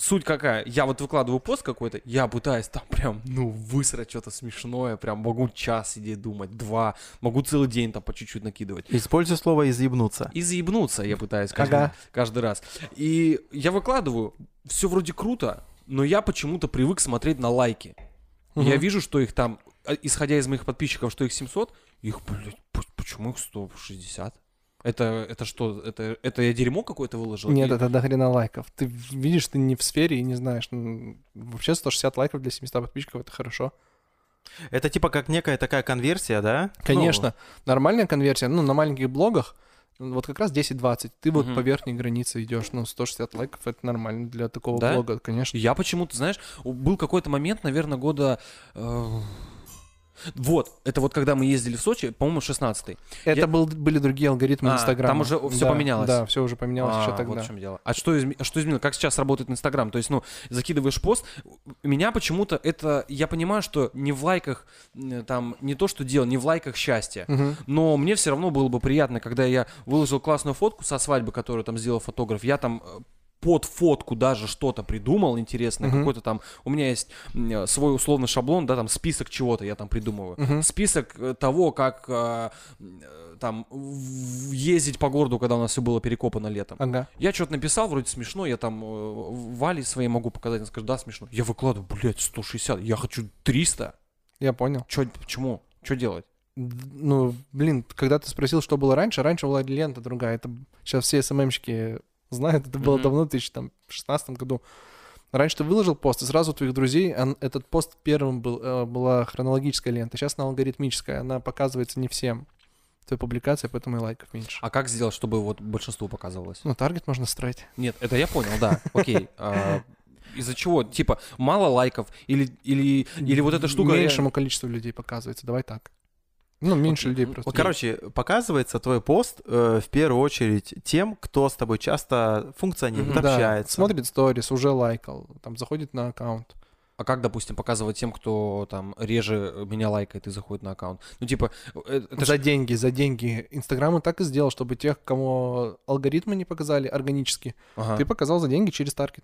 суть какая? Я вот выкладываю пост какой-то, я пытаюсь там прям, ну, высрать что-то смешное, прям могу час сидеть думать, два, могу целый день там по чуть-чуть накидывать. Используй слово «изъебнуться». И заебнуться я пытаюсь каждый, Ага. каждый раз. И я выкладываю, все вроде круто, но я почему-то привык смотреть на лайки. Мгм. Я вижу, что их там, а, исходя из моих подписчиков, что их 700, их, блядь, почему их 160? Это, это что, это, это я дерьмо какое-то выложил? Нет, Или- это до хрена лайков. Ты видишь, ты не в сфере и не знаешь. Ну, Вообще 160 лайков для 700 подписчиков — это хорошо. Это типа как некая такая конверсия, да? Конечно, нормальная конверсия, ну, на маленьких блогах, ну, вот как раз 10-20. Ты вот Мгм. по верхней границе идешь, ну, 160 лайков — это нормально для такого Да? блога, конечно. Я почему-то, знаешь, был какой-то момент, наверное, года... э, Вот, это вот когда мы ездили в Сочи, по-моему, 16-й. Это Я- был, были другие алгоритмы А, Инстаграма. там уже всё Да, поменялось. Да, все уже поменялось А, еще Вот тогда. в чем дело. А что, изме- что изменилось? Как сейчас работает Инстаграм? То есть, ну, закидываешь пост, меня почему-то это... Я понимаю, что не в лайках, там, не то, что дело, не в лайках счастье. Мгм. Но мне все равно было бы приятно, когда я выложил классную фотку со свадьбы, которую там сделал фотограф. Я там э, под фотку даже что-то придумал интересное, Мгм. какой-то там, у меня есть э, свой условный шаблон, да, там список чего-то я там придумываю. Мгм. Список э, того, как э, э, там ездить по городу, когда у нас все было перекопано летом. Ага. Я что-то написал, вроде смешно, я там э, Вале своей могу показать, она скажет, да, смешно. Я выкладываю, блядь, 160, я хочу 300. Я понял. Чё, почему? Что делать? Ну, блин, когда ты спросил, что было раньше, раньше была лента другая. Это сейчас все СММщики знают, это было Мгм. давно, в 2016 году. Раньше ты выложил пост, и сразу у твоих друзей он- этот пост первым был, э, была хронологическая лента. Сейчас она алгоритмическая, она показывается не всем. Твоя публикация, поэтому и лайков меньше. А как сделать, чтобы вот большинству показывалось? Ну, таргет можно строить. Нет, это я понял, да. Окей. А, Из-за чего? Типа, мало лайков? Или, или, или вот эта штука... Меньшему количеству людей показывается, давай так. Ну, меньше людей просто. Вот, короче, показывается твой пост э, в первую очередь тем, кто с тобой часто функционирует, Да, общается. смотрит сторис, уже лайкал, там заходит на аккаунт. А как, допустим, показывать тем, кто там реже меня лайкает и заходит на аккаунт? Ну, типа, э, это ж- за деньги, за деньги. Инстаграм и так и сделал, чтобы тех, кому алгоритмы не показали органически, Ага. ты показал за деньги через таргет.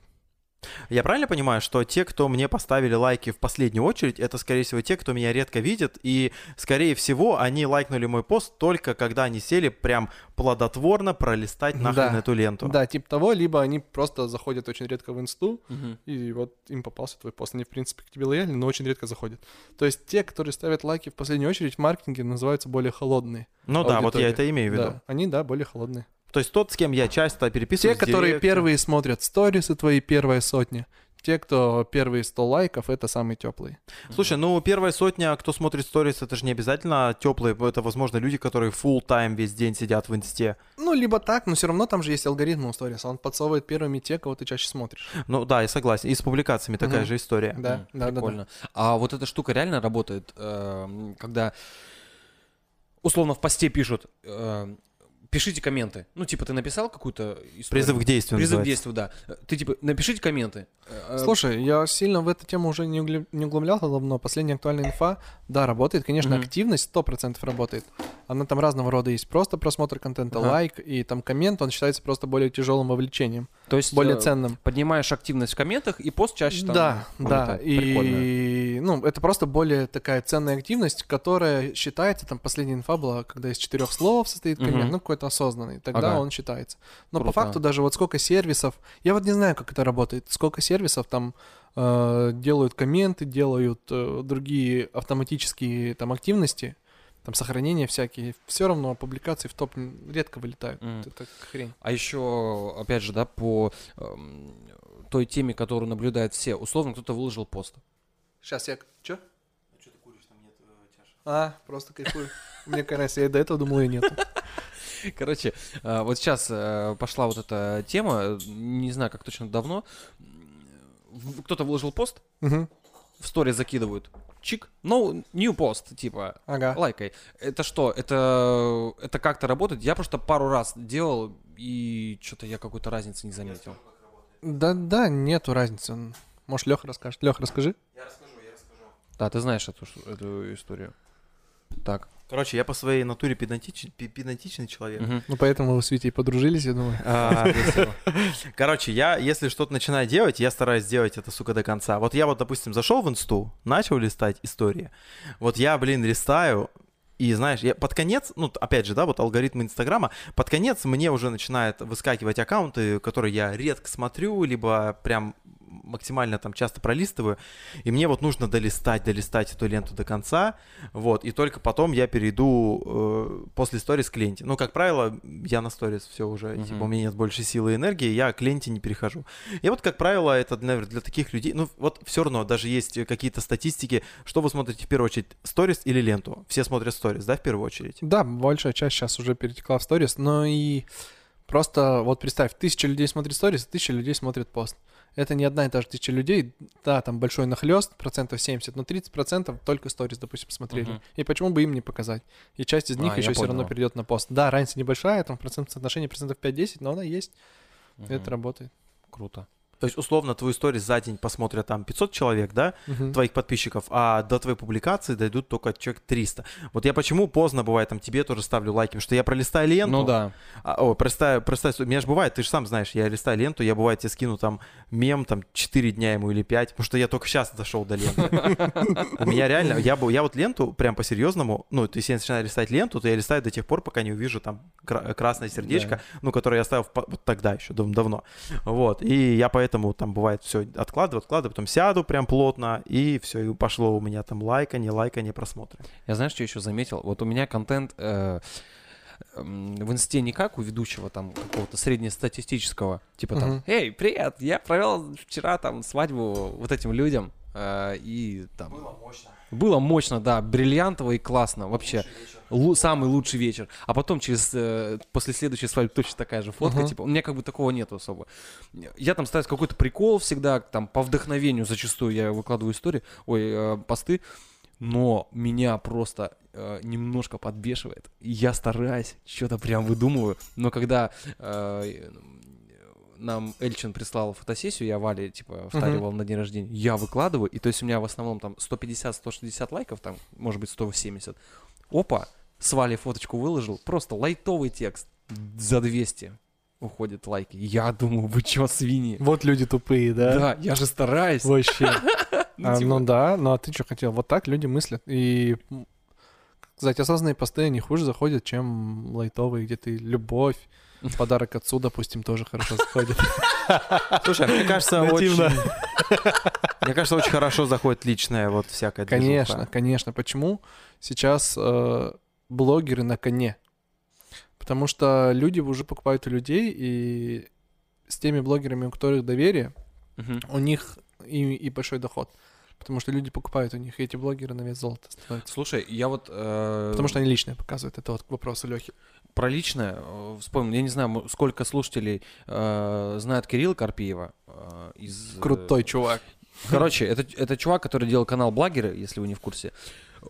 Я правильно понимаю, что те, кто мне поставили лайки в последнюю очередь, это, скорее всего, те, кто меня редко видит, и, скорее всего, они лайкнули мой пост только когда они сели прям плодотворно пролистать нахрен Да. эту ленту. Да, типа того, либо они просто заходят очень редко в инсту, Мгм. и вот им попался твой пост. Они, в принципе, к тебе лояльны, но очень редко заходят. То есть те, которые ставят лайки в последнюю очередь, в маркетинге называются более холодные. Ну да, вот я это имею в виду. Да, они, да, более холодные. То есть тот, с кем я часто Те, переписываюсь в которые первые смотрят сторисы твои, первая сотня. Те, кто первые 100 лайков, это самые теплые. Слушай, ну первая сотня, кто смотрит сторис, это же не обязательно теплые, это, возможно, люди, которые full тайм весь день сидят в инсте. Ну, либо так, но все равно там же есть алгоритм у сториса. Он подсовывает первыми те, кого ты чаще смотришь. Ну да, я согласен. И с публикациями такая же история. Да, да, да, да. Прикольно. А вот эта штука реально работает, эм, когда условно в посте пишут, эм, пишите комменты. Ну, типа, ты написал какую-то историю? Призыв к действию Призыв к называется. действию, да. Ты типа, напишите комменты. Э, Слушай, я сильно в эту тему уже не, углублялся давно. Последняя актуальная инфа, да, работает. Конечно, Мгм. активность 100% работает. Она там разного рода есть. Просто просмотр контента, Ага. лайк, и там коммент, он считается просто более тяжелым вовлечением, То есть более э, ценным. поднимаешь активность в комментах, и пост чаще там... да, да. И, ну, это просто более такая ценная активность, которая считается, там последняя инфа была, когда из четырех слов состоит коммент, ну, какой-то осознанный, тогда Ага. он считается. Но Круто. по факту даже вот сколько сервисов, я вот не знаю, как это работает, сколько сервисов там э, делают комменты, делают э, другие автоматические там активности, там сохранения всякие, все равно публикации в топ редко вылетают. Мгм. Это хрень. А еще, опять же, да, по эм, той теме, которую наблюдают все, условно, кто-то выложил пост. Сейчас я... Чё? А, просто кайфую. Мне кажется, я до этого думал, и нету. Короче, э, вот сейчас э, пошла вот эта тема, э, не знаю, как точно давно. Кто-то выложил пост, Мгм. в сторе закидывают. Чик, no new post, типа, Ага. лайкай. Это что? Это, это как-то работает? Я просто пару раз делал, и что-то я какой-то разницы не заметил. Да, да, нету разницы. Может, Леха расскажет. Леха, расскажи. Я расскажу, я расскажу. Да, ты знаешь эту, эту историю. Так. Короче, я по своей натуре педантич- педантичный человек. мгм. Ну, поэтому вы с Витей подружились, я думаю. А. Короче, я, если что-то начинаю делать, я стараюсь сделать это, сука, до конца. Вот я вот, допустим, зашел в инсту, начал листать истории. Вот я, блин, листаю, и знаешь, я под конец, ну, опять же, да, вот алгоритмы Инстаграма, под конец мне уже начинают выскакивать аккаунты, которые я редко смотрю, либо прям максимально там часто пролистываю, и мне вот нужно долистать, долистать эту ленту до конца, вот, и только потом я перейду э, после сторис к ленте. Ну, как правило, я на сторис все уже, Мгм. типа, у меня нет больше силы и энергии, я к ленте не перехожу. И вот, как правило, это, наверное, для таких людей, ну, вот все равно, даже есть какие-то статистики, что вы смотрите в первую очередь, сторис или ленту? Все смотрят сторис, да, в первую очередь? Да, большая часть сейчас уже перетекла в сторис, но и просто вот представь, тысяча людей смотрит сторис, тысяча людей смотрит пост. Это не одна и та же тысяча людей, да, там большой нахлест, процентов 70, но 30 процентов только сторис, допустим, смотрели. Мгм. И почему бы им не показать? И часть из них А, еще все равно перейдет на пост. Да, разница небольшая, там процент соотношения процентов 5-10, но она есть, Мгм. это работает. Круто. То есть, условно, твою сторис за день посмотрят там 500 человек, да, Мгм. твоих подписчиков, а до твоей публикации дойдут только человек 300. Вот я почему поздно бывает, там тебе тоже ставлю лайки, потому что я пролистаю ленту. Ну да. А, о, простая, су- у меня же бывает, ты же сам знаешь, я листаю ленту, я бывает тебе скину там мем, там 4 дня ему или 5, потому что я только сейчас дошел до ленты. У меня реально, я, бы, я вот ленту прям по-серьезному, ну, то есть я начинаю листать ленту, то я листаю до тех пор, пока не увижу там кра- красное сердечко, ну, которое я ставил тогда еще, дав- давно. Вот, и я поэтому там бывает все откладываю, откладываю, потом сяду прям плотно, и все, и пошло у меня там лайка, не лайка, не просмотры. Я знаешь, что еще заметил? Вот у меня контент э, м, в инсте не как у ведущего там какого-то среднестатистического, типа там, эй, привет, я провел вчера там свадьбу вот этим людям, э, и там... мощно. Было мощно, да, бриллиантово и классно, вообще. Лу- самый лучший вечер. А потом через э, после следующей свадьбы точно такая же фотка, Мгм. типа, у меня как бы такого нету особо. Я там ставлю какой-то прикол всегда, там по вдохновению зачастую я выкладываю истории, ой, э, посты, но меня просто э, немножко подбешивает. И Я стараюсь, что-то прям выдумываю, но когда э, нам Эльчин прислал фотосессию, я Вале, типа, втаривал на день рождения, я выкладываю, и то есть у меня в основном там 150-160 лайков, там, может быть, 170. Опа, с Валей фоточку выложил, просто лайтовый текст, за 200 уходят лайки. Я думаю, вы чё, свиньи? Вот люди тупые, да? Да, я же стараюсь. Вообще. Ну, А, типа, Ну да, ну а ты что хотел? Вот так люди мыслят. И, как сказать, осознанные посты, они хуже заходят, чем лайтовые, где ты любовь, подарок отцу, допустим, тоже хорошо заходит. Слушай, мне кажется, очень... Мне кажется, очень хорошо заходит личное вот всякое. Конечно, конечно. Почему сейчас э, блогеры на коне? Потому что люди уже покупают у людей, и с теми блогерами, у которых доверие, у них и, и большой доход. Потому что люди покупают у них, и эти блогеры на вес золота становятся. Слушай, я вот... э, Потому что они личное показывают. Это вот к вопросу Лехи. Про личное э, вспомнил. Я не знаю, сколько слушателей э, знают Кирилла Карпиева э, из... э, Крутой чувак. Короче, это, это чувак, который делал канал Благеры, если вы не в курсе.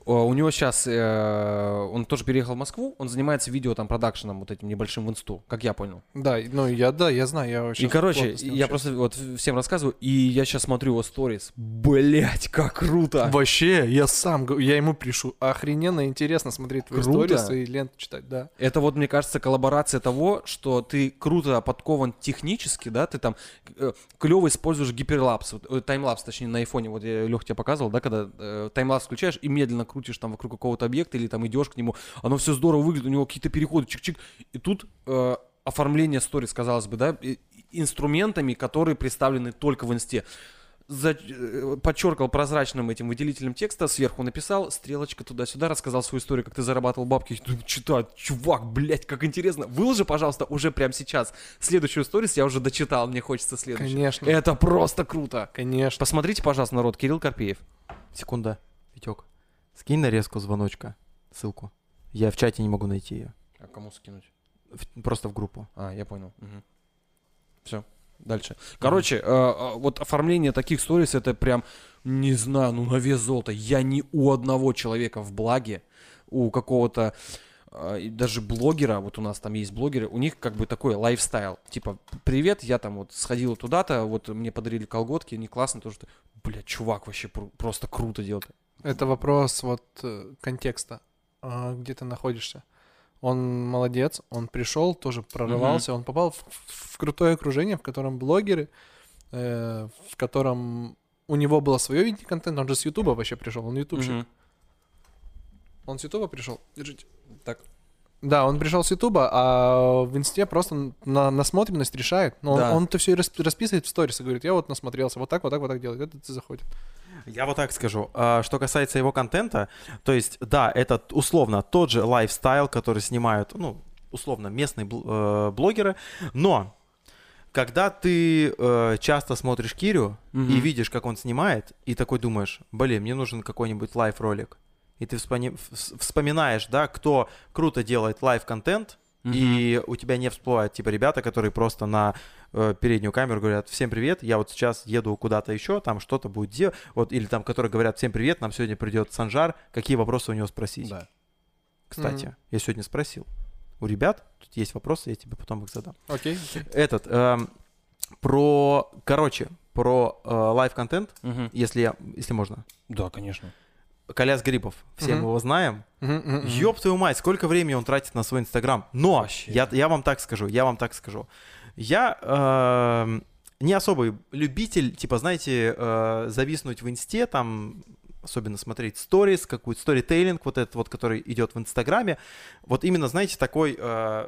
О, У него сейчас, он тоже переехал в Москву, он занимается видео там продакшеном вот этим небольшим в инсту, как я понял. Да, ну я, да, я знаю, я вообще... и, короче, я просто вот всем рассказываю, и я сейчас смотрю его сторис. Блять, как круто! Вообще, я сам, я ему пишу, охрененно интересно смотреть твои Круто. сторисы и ленту читать, да. Это вот, мне кажется, коллаборация того, что ты круто подкован технически, да, ты там клево используешь гиперлапс, вот, э, таймлапс, точнее, на айфоне, вот я Лех тебе показывал, да, когда э, таймлапс включаешь и медленно крутишь там вокруг какого-то объекта или там идешь к нему, оно все здорово выглядит, у него какие-то переходы, чик-чик, и тут э, оформление сторис, казалось бы, да, инструментами, которые представлены только в инсте. За- э, подчеркал прозрачным этим выделителем текста, сверху написал, стрелочка туда-сюда, рассказал свою историю, как ты зарабатывал бабки. Читаю, чувак, блядь, как интересно. Выложи, пожалуйста, уже прямо сейчас. Следующую историю я уже дочитал, мне хочется следующую. Конечно. Это просто круто. Конечно. Посмотрите, пожалуйста, народ, Кирилл Карпеев. Секунда, Витек. Скинь нарезку звоночка, ссылку. Я в чате не могу найти ее. А кому скинуть? В- просто в группу. А, я понял. Все, дальше. Короче, э, э, вот оформление таких сторис, это прям, не знаю, ну на вес золота. Я ни у одного человека в благе, у какого-то э, даже блогера, вот у нас там есть блогеры, у них как бы такой лайфстайл. Типа, привет, я там вот сходил туда-то, вот мне подарили колготки, они классно, то что, бля, чувак вообще пр- просто круто делает. Это вопрос вот э, контекста, а, где ты находишься. Он молодец, он пришел, тоже прорывался, он попал в, в крутое окружение, в котором блогеры, э, в котором у него было свое видение контента, он же с Ютуба вообще пришел, он ютубщик. Мгм. Он с Ютуба пришел. Держите. Так. Да, он пришел с Ютуба, а в Инсте просто на насмотренность решает. Но он- Да. он это все расписывает в сторис и говорит, я вот насмотрелся, вот так, вот так, вот так делает. Это заходит. Я вот так скажу. А, Что касается его контента, то есть, да, это условно тот же лайфстайл, который снимают, ну, условно, местные э, блогеры, но когда ты э, часто смотришь Кирю и Мгм. видишь, как он снимает, и такой думаешь, блин, мне нужен какой-нибудь лайв-ролик, и ты вспоминаешь, да, кто круто делает лайв-контент, и у тебя не всплывают, типа, ребята, которые просто на э, переднюю камеру говорят, всем привет, я вот сейчас еду куда-то еще, там что-то будет делать, вот, или там, которые говорят, всем привет, нам сегодня придет Санжар, какие вопросы у него спросить. Да. Кстати, Мгм. я сегодня спросил. У ребят тут есть вопросы, я тебе потом их задам. Окей. окей. Этот, эм, про, короче, про э, лайв-контент, Мгм. если, я, если можно. Да, конечно. Коляс Грибов, все мы его знаем. Мгм, мгм. Ёб твою мать, сколько времени он тратит на свой Инстаграм. Но, Вообще. я, я вам так скажу, я вам так скажу. Я эм, не особый любитель, типа, знаете, э, зависнуть в Инсте, там, особенно смотреть сторис, какую-то сторитейлинг, вот этот вот, который идет в Инстаграме. Вот именно, знаете, такой э,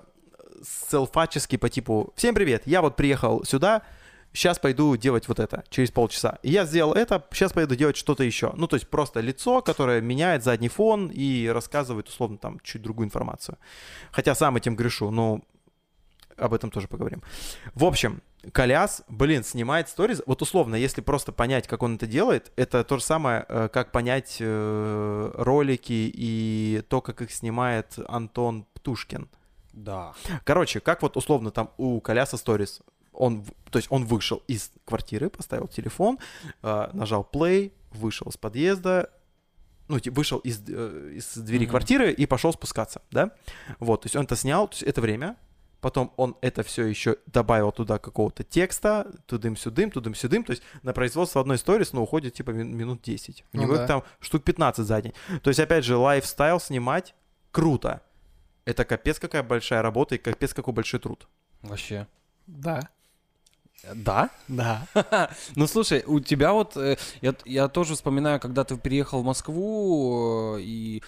селфаческий по типу «Всем привет, я вот приехал сюда, сейчас пойду делать вот это через полчаса. И я сделал это, сейчас пойду делать что-то еще. Ну, то есть просто лицо, которое меняет задний фон и рассказывает, условно, там, чуть другую информацию. Хотя сам этим грешу, но об этом тоже поговорим. В общем, Коляс, блин, снимает сториз. Вот условно, если просто понять, как он это делает, это то же самое, э, как понять э, ролики и то, как их снимает Антон Птушкин. Да. Короче, как вот условно там у Коляса сторис. Он, то есть он вышел из квартиры, поставил телефон, э, нажал play, вышел из подъезда, ну, типа, вышел из, из двери Мгм. квартиры и пошел спускаться, да? Вот, то есть он это снял, то есть это время, потом он это все еще добавил туда какого-то текста, тудым-сюдым, тудым-сюдым, то есть на производство одной сторис, ну, уходит типа мин- минут 10. У Ну него да. там штук 15 за день. То есть, опять же, лайфстайл снимать круто. Это капец какая большая работа и капец какой большой труд. Вообще. Да. Да? Да. Ну слушай, у тебя вот, э, я, я тоже вспоминаю, когда ты переехал в Москву э, и,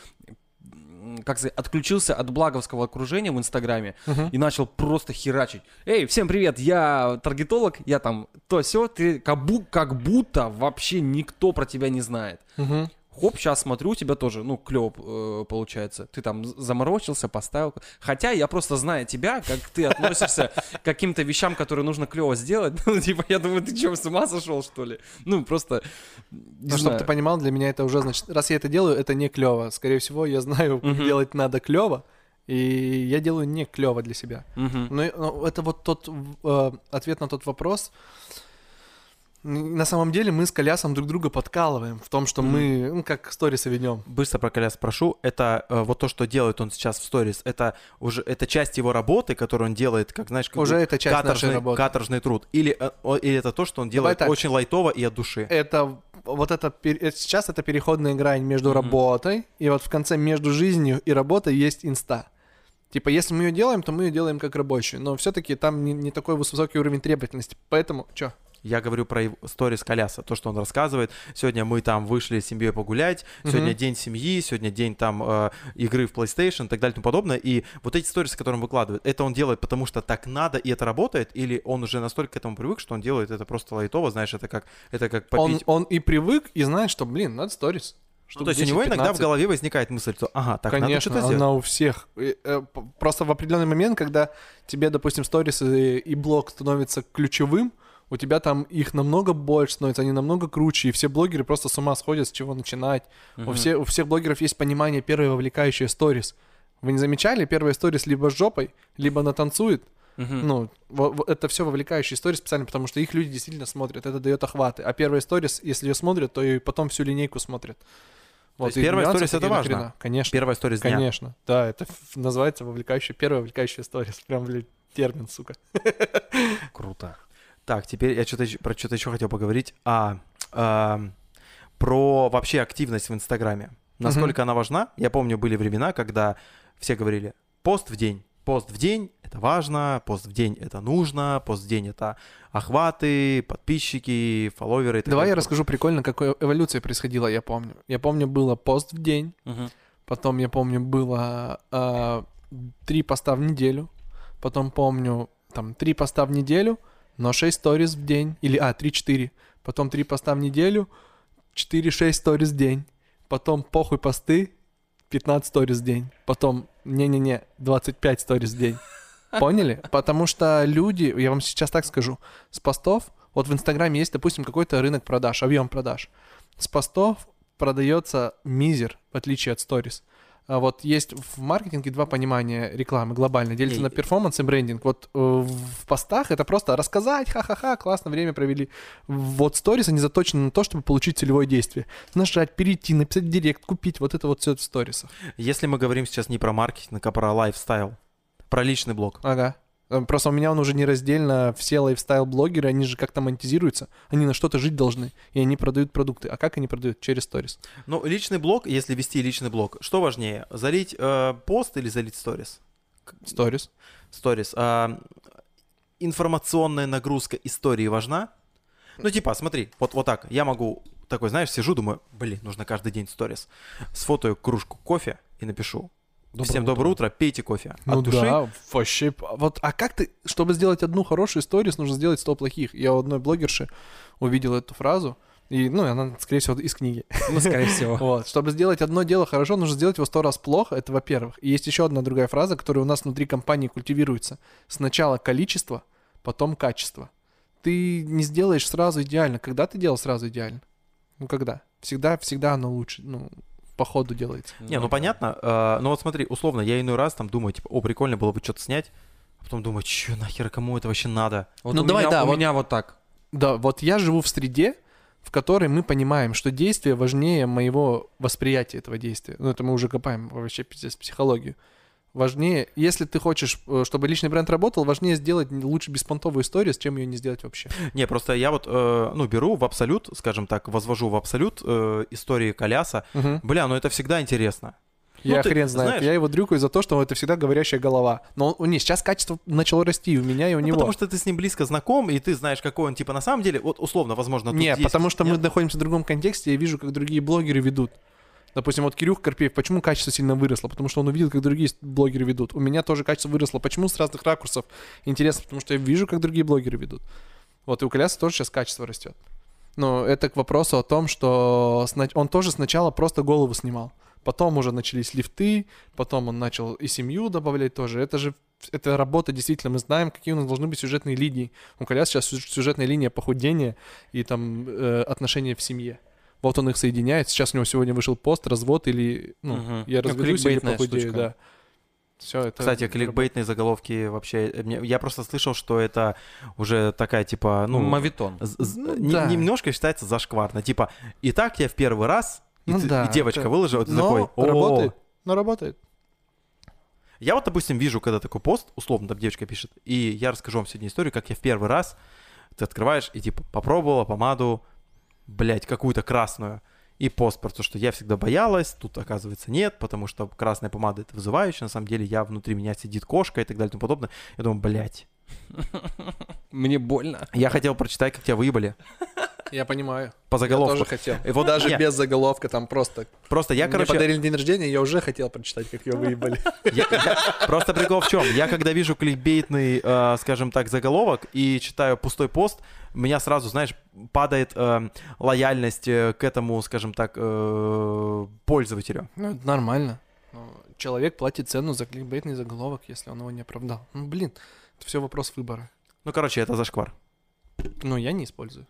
как сказать, отключился от благовского окружения в Инстаграме Мгм. и начал просто херачить. Эй, всем привет, я таргетолог, я там то все, ты как, бу- как будто вообще никто про тебя не знает. Мгм. Хоп, сейчас смотрю, у тебя тоже, ну, клево э, получается. Ты там заморочился, поставил. Хотя я просто знаю тебя, как ты относишься к каким-то вещам, которые нужно клево сделать. Ну, типа, я думаю, ты что, с ума сошел, что ли? Ну, просто... Ну, чтобы ты понимал, для меня это уже, значит, раз я это делаю, это не клево. Скорее всего, я знаю, как делать надо клево, и я делаю не клево для себя. Но, и- но это вот тот э, ответ на тот вопрос. На самом деле мы с Колясом друг друга подкалываем в том, что мы, ну, как сторисы ведем. Быстро про Коляс спрошу. Это э, вот то, что делает он сейчас в сторис, это уже это часть его работы, которую он делает, как знаешь, как Уже это часть нашей каторжный, работы. каторжный труд. Или, э, или это то, что он делает так. очень лайтово и от души. Это вот это э, сейчас это переходная грань между Мгм. работой и вот в конце между жизнью и работой есть инста. Типа, если мы ее делаем, то мы ее делаем как рабочую, но все-таки там не, не такой высокий уровень требовательности. Поэтому, что? Я говорю про сторис Коляса, то, что он рассказывает. Сегодня мы там вышли с семьей погулять, сегодня Мгм. день семьи, сегодня день там э, игры в PlayStation и так далее и тому подобное. И вот эти сторисы, которые он выкладывает, это он делает потому, что так надо, и это работает, или он уже настолько к этому привык, что он делает это просто лайтово, знаешь, это как, это как Он, попить. он и привык, и знает, что, блин, надо сторис. Ну, то есть у него иногда в голове возникает мысль, что, ага, так надо Конечно, что-то сделать. она у всех. Э, Просто в определенный момент, когда тебе, допустим, сторис и, и блог становится ключевым, у тебя там их намного больше становится, они намного круче, и все блогеры просто с ума сходят, с чего начинать. У, Мгм. все, у всех блогеров есть понимание первой вовлекающей сторис. Вы не замечали? Первая сторис либо с жопой, либо она танцует. Мгм. Ну, во- во- это все вовлекающие истории специально, потому что их люди действительно смотрят, это дает охваты. А первая сторис, если ее смотрят, то и потом всю линейку смотрят. Вот, есть и первая сторис — это важно. хрена. Конечно. Первая история дня. Конечно. Да, это ф- называется вовлекающая, первая вовлекающая сторис. Прям, блядь, термин, сука. Круто. Так, теперь я что-то про что-то еще хотел поговорить. А, ам, про вообще активность в Инстаграме. Насколько она важна? Я помню, были времена, когда все говорили пост в день. Пост в день — это важно, пост в день — это нужно, пост в день — это охваты, подписчики, фолловеры и так Давай я далее. расскажу прикольно, какой эволюция происходила, я помню. Я помню, было пост в день, потом, я помню, было а, три поста в неделю, потом помню, там, три поста в неделю, но 6 сториз в день, или, а, 3-4, потом три поста в неделю, 4-6 сториз в день, потом похуй посты, 15 сториз в день, потом, не-не-не, 25 сториз в день. Поняли? Потому что люди, я вам сейчас так скажу, с постов, вот в Инстаграме есть, допустим, какой-то рынок продаж, объем продаж. С постов продается мизер, в отличие от сторис. А вот есть в маркетинге два понимания рекламы глобально. Делится на перформанс и брендинг. Вот э, в постах это просто рассказать, ха-ха-ха, классно время провели. Вот сторис, они заточены на то, чтобы получить целевое действие. Нажать, перейти, написать директ, купить. Вот это вот все в сторисах. Если мы говорим сейчас не про маркетинг, а про лайфстайл, про личный блог. Ага. Э, Просто у меня он уже не раздельно. Все лайфстайл-блогеры, они же как-то монетизируются. Они на что-то жить должны. И они продают продукты. А как они продают? Через сторис. Ну, личный блог, если вести личный блог, что важнее, залить э, пост или залить сторис? Сторис. Сторис. А, информационная нагрузка истории важна? Ну, типа, смотри, вот, вот так. Я могу такой, знаешь, сижу, думаю, блин, нужно каждый день сторис. Сфотою кружку кофе и напишу. Всем доброе утро, пейте кофе. От Ну души. да, вообще. п- Вот, а как ты, чтобы сделать одну хорошую сторис, нужно сделать 100 плохих. Я у одной блогерши увидел эту фразу, и, ну, она, скорее всего, из книги. Ну, скорее всего. Вот. Чтобы сделать одно дело хорошо, нужно сделать его сто раз плохо, это во-первых. И есть еще одна другая фраза, которая у нас внутри компании культивируется. Сначала количество, потом качество. Ты не сделаешь сразу идеально. Когда ты делал сразу идеально? Ну, когда? Всегда, всегда оно лучше, ну, по ходу делается. Не, ну понятно. э, но вот смотри, условно, я иной раз там думаю, типа, о, прикольно было бы что-то снять. А потом думаю, че нахер, кому это вообще надо? Вот Ну, у давай, меня- да, у вот- меня вот так. Да, вот я живу в среде, в которой мы понимаем, что действие важнее моего восприятия этого действия. Ну, это мы уже копаем вообще пиздец психологию. Важнее, если ты хочешь, э, чтобы личный бренд работал, важнее сделать лучше беспонтовую историю, чем ее не сделать вообще. Не, просто я вот, э, ну, беру в абсолют, скажем так, возвожу в абсолют э, истории Коляса. Бля, ну это всегда интересно. Ну, Я ты хрен знает. знаешь- Я его дрюкаю за то, что это всегда говорящая голова. Но у не, сейчас качество начало расти и у меня, и у Ну, него. потому что ты с ним близко знаком, и ты знаешь, какой он, типа, на самом деле, вот условно, возможно, тут Не, есть- потому что мы Нет? находимся в другом контексте, я вижу, как другие блогеры ведут. Допустим, вот Кирюх Карпеев, почему качество сильно выросло? Потому что он увидел, как другие блогеры ведут. У меня тоже качество выросло. Почему с разных ракурсов? Интересно, потому что я вижу, как другие блогеры ведут. Вот и у Коляса тоже сейчас качество растет. Но это к вопросу о том, что он тоже сначала просто голову снимал. Потом уже начались лифты, потом он начал и семью добавлять тоже. Это же это работа, действительно, мы знаем, какие у нас должны быть сюжетные линии. У Коляса сейчас сю- сюжетная линия похудения и там э, отношения в семье. Вот он их соединяет. Сейчас у него сегодня вышел пост, развод или ну, Мгм. я Ну, разведусь или кликбейтная похудею, штучка. да. Все это. Кстати, кликбейтные заголовки вообще... Я просто слышал, что это уже такая, типа, ну... Мавитон. Ну, да. Немножко считается зашкварно. Типа, и так я в первый раз, и, Ну ты- да, и девочка это- выложила, ты Но такой, работает. Но работает. Я вот, допустим, вижу, когда такой пост, условно, там девочка пишет, и я расскажу вам сегодня историю, как я в первый раз, ты открываешь и типа попробовала помаду, блять, какую-то красную, и про то, что я всегда боялась, тут, оказывается, нет, потому что красная помада это вызывающе, на самом деле я внутри меня сидит кошка и так далее и тому подобное. Я думаю, блять, Мне больно. я хотел прочитать, как тебя выебали Я понимаю. по Я заголовку. тоже хотел. И вот Даже не, без заголовка, там просто. Просто я, Мне короче, подарили день рождения, я уже хотел прочитать, как ее выебали. Я- я- просто прикол в чем? Я когда вижу кликбейтный, э, скажем так, заголовок и читаю пустой пост, меня сразу, знаешь, падает э, лояльность э, к этому, скажем так, э, пользователю. Ну, это нормально. Но Человек платит цену за кликбейтный заголовок, если он его не оправдал. Ну, блин, это все вопрос выбора. Ну, короче, это зашквар. Ну, я не использую.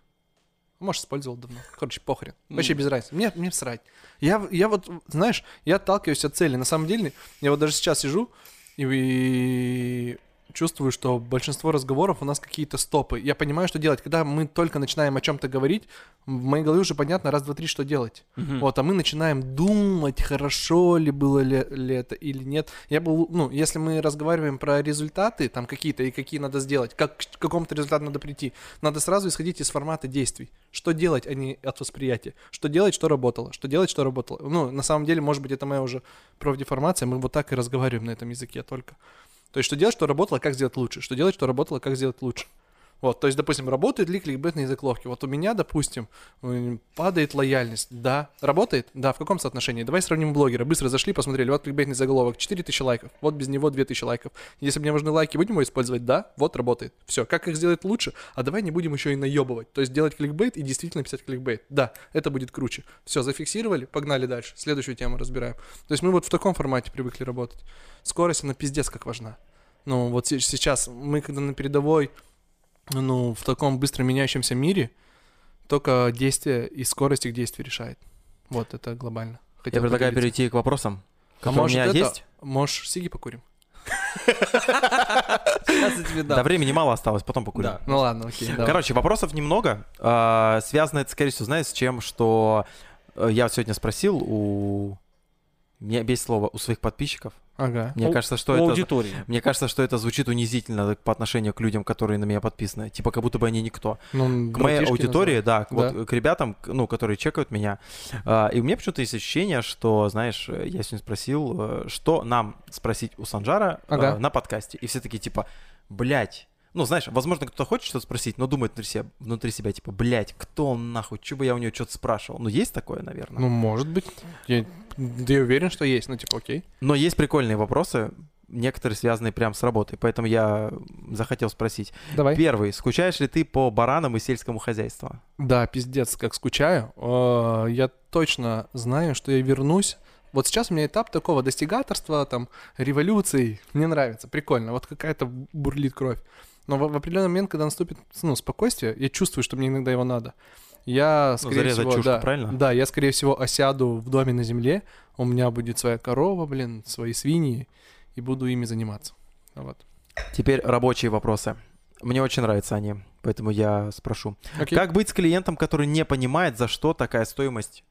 Может, использовал давно. Короче, похрен. Вообще М. без разницы. Мне, мне всрать. Я, я вот, знаешь, я отталкиваюсь от цели. На самом деле, я вот даже сейчас сижу, и, и чувствую, что большинство разговоров у нас какие-то стопы. Я понимаю, что делать. Когда мы только начинаем о чем-то говорить, в моей голове уже понятно раз, два, три, что делать. Мгм. Вот, а мы начинаем думать, хорошо ли было ли, ли это или нет. Я был, ну, если мы разговариваем про результаты, там какие-то и какие надо сделать, как к какому-то результату надо прийти, надо сразу исходить из формата действий. Что делать, а не от восприятия. Что делать, что работало. Что делать, что работало. Ну, на самом деле, может быть, это моя уже профдеформация, мы вот так и разговариваем на этом языке только. То есть, что делать, что работало, как сделать лучше. Что делать, что работало, как сделать лучше. Вот, то есть, допустим, работает ли кликбейтные заголовки? Вот у меня, допустим, падает лояльность. Да. Работает? Да. В каком соотношении? Давай сравним блогера. Быстро зашли, посмотрели. Вот кликбейтный заголовок. 4000 лайков. Вот без него 2000 лайков. Если мне нужны лайки, будем его использовать? Да. Вот работает. Все. Как их сделать лучше? А давай не будем еще и наебывать. То есть, делать кликбейт и действительно писать кликбейт. Да. Это будет круче. Все, зафиксировали, погнали дальше. Следующую тему разбираем. То есть, мы вот в таком формате привыкли работать. Скорость, она пиздец как важна. Ну, вот се- сейчас мы, когда на передовой, ну, в таком быстро меняющемся мире, только действие и скорость их действий решает. Вот, это глобально. Я Хотел предлагаю поделиться. перейти к вопросам, А которые у может меня это- есть. Можешь сиги покурим? Сейчас я тебе Да. времени мало осталось, потом покурим. Да. Ну ладно, окей, давай. Короче, вопросов немного. А, Связано это, скорее всего, знаешь, с чем, что э, я сегодня спросил у... Мне без слова, у своих подписчиков. Ага. Мне У- кажется, что У это... аудитории. Мне кажется, что это звучит унизительно по отношению к людям, которые на меня подписаны. Типа, как будто бы они никто. Ну, К моей аудитории, да, к, Да. вот, к ребятам, ну, которые чекают меня. А, и у меня почему-то есть ощущение, что, знаешь, я сегодня спросил, э, что нам спросить у Санжара э, Ага. на подкасте. И все такие, типа, блядь. Ну, знаешь, возможно, кто-то хочет что-то спросить, но думает внутри себя, внутри себя типа, блядь, кто он нахуй, что бы я у него что-то спрашивал. Ну, есть такое, наверное. Ну, может быть. Я, да я уверен, что есть. Ну, типа, окей. Но есть прикольные вопросы, некоторые связанные прям с работой, поэтому я захотел спросить. Давай. Первый, скучаешь ли ты по баранам и сельскому хозяйству? Да, пиздец, как скучаю. Э, Я точно знаю, что я вернусь. Вот сейчас у меня этап такого достигаторства, там, революции. Мне нравится, прикольно. Вот какая-то бурлит кровь. Но в, в определенный момент, когда наступит ну, спокойствие, я чувствую, что мне иногда его надо. Я, скорее Ну, всего, чушку, да, правильно? да, я, скорее всего, осяду в доме на земле, у меня будет своя корова, блин, свои свиньи, и буду ими заниматься. Вот. Теперь рабочие вопросы. Мне очень нравятся они, поэтому я спрошу. Окей. Как быть с клиентом, который не понимает, за что такая стоимость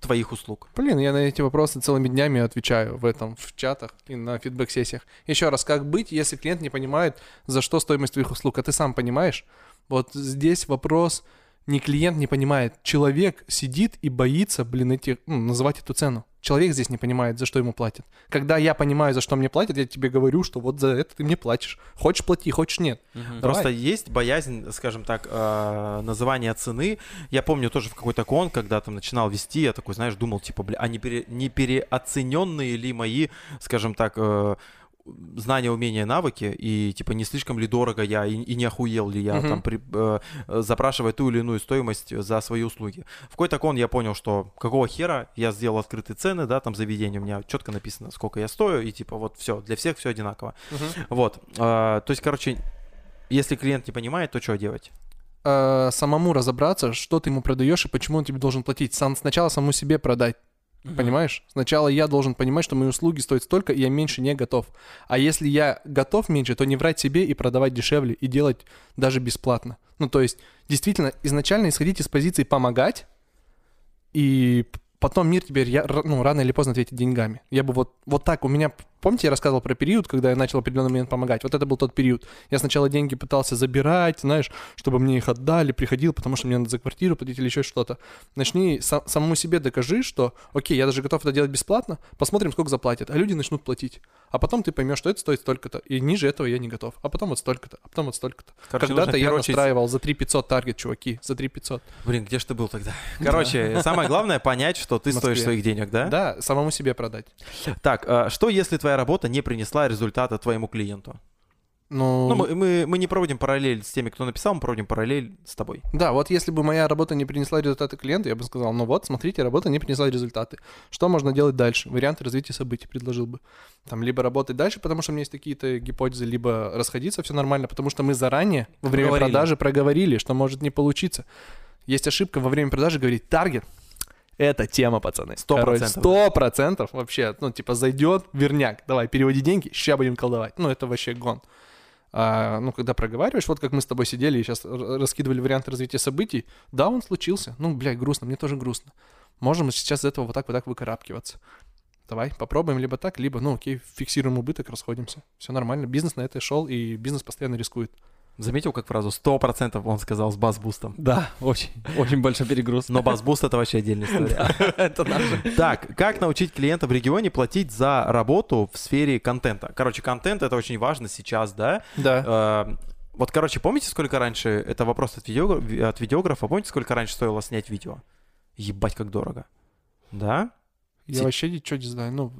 твоих услуг? Блин, я на эти вопросы целыми днями отвечаю в этом, в чатах и на фидбэк-сессиях. Еще раз, как быть, если клиент не понимает, за что стоимость твоих услуг, а ты сам понимаешь? Вот здесь вопрос, не клиент не понимает, человек сидит и боится, блин, эти, ну, называть эту цену. Человек здесь не понимает, за что ему платят. Когда я понимаю, за что мне платят, я тебе говорю, что вот за это ты мне платишь. Хочешь плати, хочешь нет. Давай. Просто есть боязнь, скажем так, э, называния цены. Я помню тоже в какой-то кон, когда там начинал вести, я такой, знаешь, думал, типа, бля, а не, пере- не переоцененные ли мои, скажем так, э, знания, умения, навыки, и типа не слишком ли дорого я, и, и не охуел ли я, Мгм. там, при, э, э, запрашивая ту или иную стоимость за свои услуги. В какой-то кон я понял, что какого хера я сделал открытые цены, да, там заведение, у меня четко написано, сколько я стою, и типа вот все, для всех все одинаково. Вот, э, то есть, короче, если клиент не понимает, то что делать? Э, самому разобраться, что ты ему продаешь и почему он тебе должен платить. Сам, сначала самому себе продать. Понимаешь? Сначала я должен понимать, что мои услуги стоят столько, и я меньше не готов. А если я готов меньше, то не врать себе и продавать дешевле, и делать даже бесплатно. Ну, то есть, действительно, изначально исходить из позиции помогать, и потом мир тебе я- ну, рано или поздно ответит деньгами. Я бы вот, вот так, у меня, помните, я рассказывал про период, когда я начал в определенный момент помогать? Вот это был тот период. Я сначала деньги пытался забирать, знаешь, чтобы мне их отдали, приходил, потому что мне надо за квартиру платить или еще что-то. Начни са- самому себе докажи, что, окей, я даже готов это делать бесплатно, посмотрим, сколько заплатят, а люди начнут платить. А потом ты поймешь, что это стоит столько-то, и ниже этого я не готов. А потом вот столько-то, а потом вот столько-то. Когда-то я очередь- настраивал за 3500 таргет, чуваки, за 3500. Блин, где ж ты был тогда? Короче, самое главное понять, что ты стоишь своих денег, да? Да, самому себе продать. Так, а что если твоя работа не принесла результата твоему клиенту? Ну, Ну, мы, мы, мы не проводим параллель с теми, кто написал, мы проводим параллель с тобой. Да, вот если бы моя работа не принесла результаты клиенту, я бы сказал, ну вот, смотрите, работа не принесла результаты. Что можно делать дальше? Варианты развития событий предложил бы. Там либо работать дальше, потому что у меня есть такие-то гипотезы, либо расходиться, все нормально, потому что мы заранее во время Проговорили. продажи проговорили, что может не получиться. Есть ошибка во время продажи говорить таргет. Это тема, пацаны. Сто процентов. Сто процентов вообще. Ну, типа, зайдет, верняк. Давай, переводи деньги, ща будем колдовать. Ну, это вообще гон. А, ну, когда проговариваешь, вот как мы с тобой сидели и сейчас раскидывали варианты развития событий, да, он случился. Ну, блядь, грустно, мне тоже грустно. Можем сейчас из этого вот так вот так выкарабкиваться. Давай, попробуем либо так, либо, ну, окей, фиксируем убыток, расходимся. Все нормально, бизнес на это шел, и бизнес постоянно рискует. Заметил, как фразу 100% он сказал с бас-бустом. Да, очень, очень большой перегруз. Но бас-буст это вообще отдельная история. Так, как научить клиента в регионе платить за работу в сфере контента? Короче, контент это очень важно сейчас, да? Да. Э, Вот, короче, помните, сколько раньше, это вопрос от, видеогра- от видеографа, помните, сколько раньше стоило снять видео? Ебать, как дорого. Да? Я вообще ничего не знаю. Ну,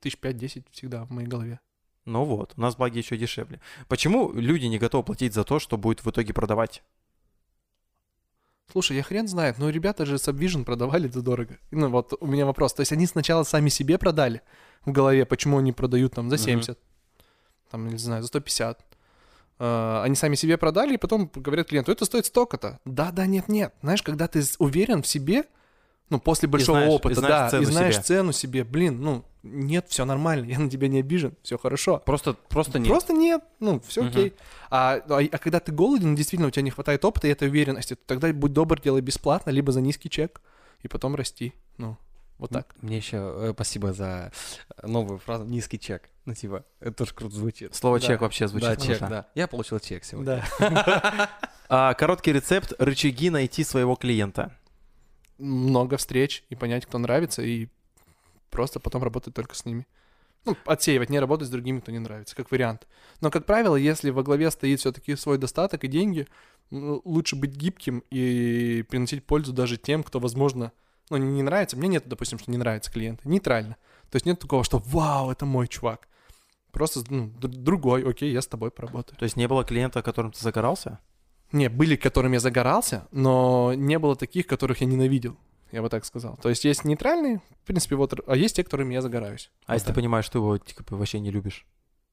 тысяч пять-десять всегда в моей голове. Ну вот, у нас благи еще дешевле. Почему люди не готовы платить за то, что будет в итоге продавать? Слушай, я хрен знает, но ребята же Subvision продавали это дорого. Ну вот у меня вопрос. То есть они сначала сами себе продали в голове, почему они продают там за Мгм. 70, там, не знаю, за 150. А, Они сами себе продали, и потом говорят клиенту, это стоит столько-то. Да, да, нет, нет. Знаешь, когда ты уверен в себе, ну, после большого знаешь- и опыта, знаешь да, цену и знаешь себе. цену себе, блин, ну, нет, все нормально, я на тебя не обижен, все хорошо. Просто, просто нет. Просто нет, ну, все Мгм. окей. А, а, а когда ты голоден, действительно, у тебя не хватает опыта и этой уверенности, то тогда будь добр, делай бесплатно, либо за низкий чек, и потом расти. Ну, вот так. Мне еще э, спасибо за э, новую фразу «низкий чек». Ну, типа, это тоже круто звучит. Слово Да. чек вообще звучит да, чек, да. Я получил чек сегодня. Да. А, короткий рецепт рычаги найти своего клиента. Много встреч, и понять, кто нравится, и просто потом работать только с ними. Ну, отсеивать, не работать с другими, кто не нравится, как вариант. Но, как правило, если во главе стоит все-таки свой достаток и деньги, ну, лучше быть гибким и приносить пользу даже тем, кто, возможно, ну, не нравится. Мне нет, допустим, что не нравится клиенты. Нейтрально. То есть нет такого, что «Вау, это мой чувак». Просто ну, другой, окей, я с тобой поработаю. То есть не было клиента, которым ты загорался? Не, были, которым я загорался, но не было таких, которых я ненавидел. Я бы так сказал. То есть есть нейтральные, в принципе, вот, а есть те, которыми я загораюсь. А Вот если ты так. понимаешь, что его типа, вообще не любишь,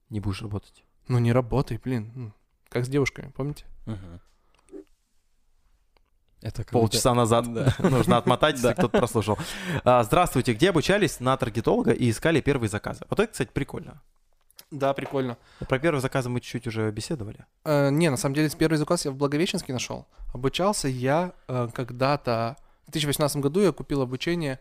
не будешь работать? Ну не работай, блин. ну, Как с девушками, помните? Мгм. Это Полчаса назад Да. нужно отмотать, если кто-то прослушал. А, Здравствуйте, где обучались на таргетолога и искали первые заказы? Вот это, кстати, прикольно. Да, прикольно. Про первые заказы мы чуть-чуть уже беседовали. Э, не, на самом деле, с первый заказ я в Благовещенске нашел. Обучался я э, когда-то... В 2018 году я купил обучение...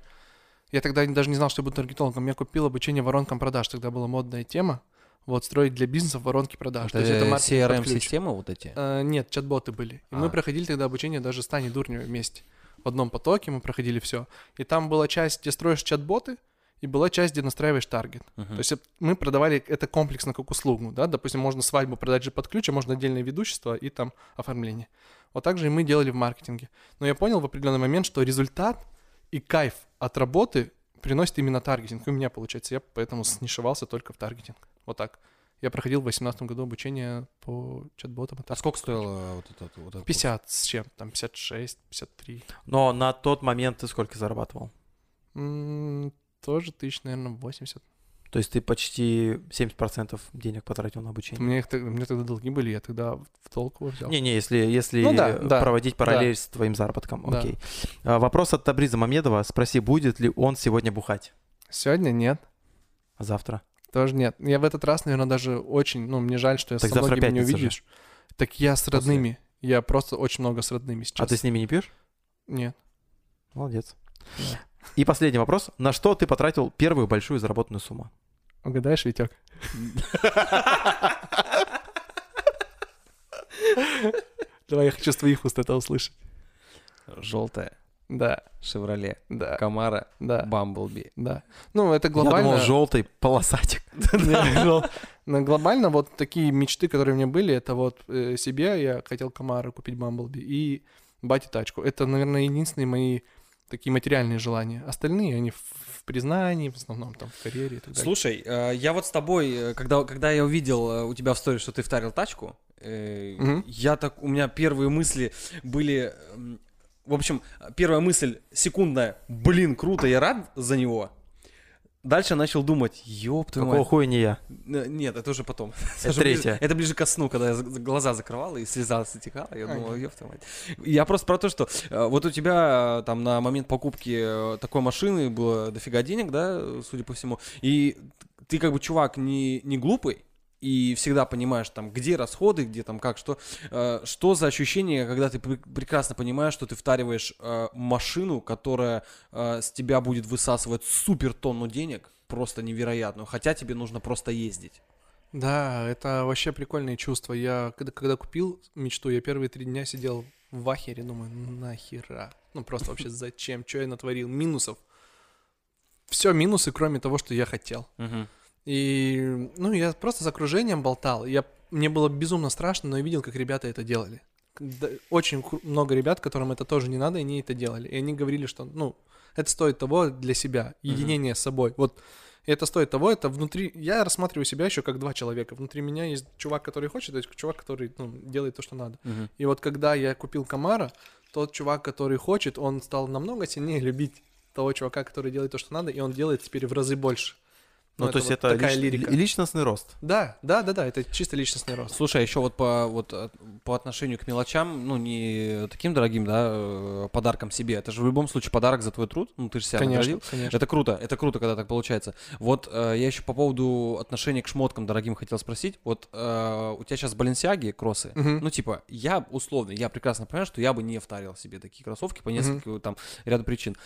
Я тогда даже не знал, что я буду таргетологом. Я купил обучение воронкам продаж. Тогда была модная тема. Вот, строить для бизнеса воронки продаж. То есть это Это ключ. CRM-системы вот эти? Э, нет, чат-боты были. И мы А. проходили тогда обучение даже с Таней Дурневой вместе. В одном потоке мы проходили все. И там была часть, где строишь чат-боты, и была часть, где настраиваешь таргет. Мгм. То есть это- мы продавали это комплексно как услугу, да, допустим, можно свадьбу продать же под ключ, а можно отдельное ведущество и там оформление. Вот так же и мы делали в маркетинге. Но я понял в определенный момент, что результат и кайф от работы приносит именно таргетинг. И у меня, получается, я поэтому снишевался только в таргетинг. Вот так. Я проходил в 2018 году обучение по чат-ботам. А сколько стоило вот этот вот этот 50 с чем? Там 56, 53. Но на тот момент ты сколько зарабатывал? М, тоже тысяч, наверное, 80. То есть ты почти 70% денег потратил на обучение? меня, их меня тогда долги были, я тогда в толк его взял. Не-не, если, если Ну да, э, да, проводить параллель с твоим заработком. Да. Окей. А, вопрос от Табриза Мамедова. Спроси, будет ли он сегодня бухать? Сегодня нет. А завтра? Тоже нет. Я в этот раз, наверное, даже очень, ну, мне жаль, что я Так со многими не пятница же. увидишь. Так я с родными. Я просто очень много с родными сейчас. А ты с ними не пьешь? Нет. Молодец. Да. И последний вопрос. На что ты потратил первую большую заработанную сумму? Угадаешь, Витек? Давай, я хочу с твоих уст это услышать. Желтая, Да, Шевроле, да, Камара, да, Бамблби. да. Ну, это Я глобально... думал, желтый полосатик. Но глобально вот такие мечты, которые у меня были, это вот э, себе я хотел Камара купить Бамблби и бате тачку. Это, наверное, единственные мои такие материальные желания. Остальные, они в, признании, в основном там в карьере и так далее. Слушай, э, я вот с тобой, э, когда, когда я увидел э, у тебя в истории, что ты втарил тачку, Мгм. я так, у меня первые мысли были, в общем, первая мысль секундная, блин, круто, я рад за него. Дальше начал думать, ёб твою Какого мать. хуя не я? Нет, это уже потом. Это третье. это ближе ко сну, когда я за- глаза закрывал и слеза стекала. Я думал, ёб твою мать. Я просто про то, что э, вот у тебя э, там на момент покупки э, такой машины было дофига денег, да, судя по всему. И ты как бы чувак не, не глупый, и всегда понимаешь там, где расходы, где там как, что, э, что за ощущение, когда ты пр- прекрасно понимаешь, что ты втариваешь э, машину, которая э, с тебя будет высасывать супер тонну денег, просто невероятную, хотя тебе нужно просто ездить. Да, это вообще прикольные чувства. Я когда, когда купил мечту, я первые три дня сидел в ахере, думаю, нахера? Ну просто вообще зачем? Что я натворил? Минусов. Все минусы, кроме того, что я хотел. И, ну, я просто с окружением болтал. Я, мне было безумно страшно, но я видел, как ребята это делали. Очень много ребят, которым это тоже не надо, и они это делали. И они говорили, что, ну, это стоит того для себя, единение с собой. Вот это стоит того, это внутри... Я рассматриваю себя еще как два человека. Внутри меня есть чувак, который хочет, и чувак, который ну, делает то, что надо. И вот когда я купил Камара, тот чувак, который хочет, он стал намного сильнее любить того чувака, который делает то, что надо, и он делает теперь в разы больше. Ну, то есть вот это такая лич- лирика. ли- личностный рост. Да, да, да, да, это чисто личностный рост. Слушай, а еще вот по, вот э, по отношению к мелочам, ну, не таким дорогим, да, э, подарком себе, это же в любом случае подарок за твой труд, ну, ты же себя Конечно, наградил. конечно. Это круто, это круто, когда так получается. Вот э, я еще по поводу отношения к шмоткам дорогим хотел спросить. Вот э, у тебя сейчас Баленсиаги кроссы. Мгм. Ну, типа, я условно, я прекрасно понимаю, что я бы не втарил себе такие кроссовки по несколько там ряду причин.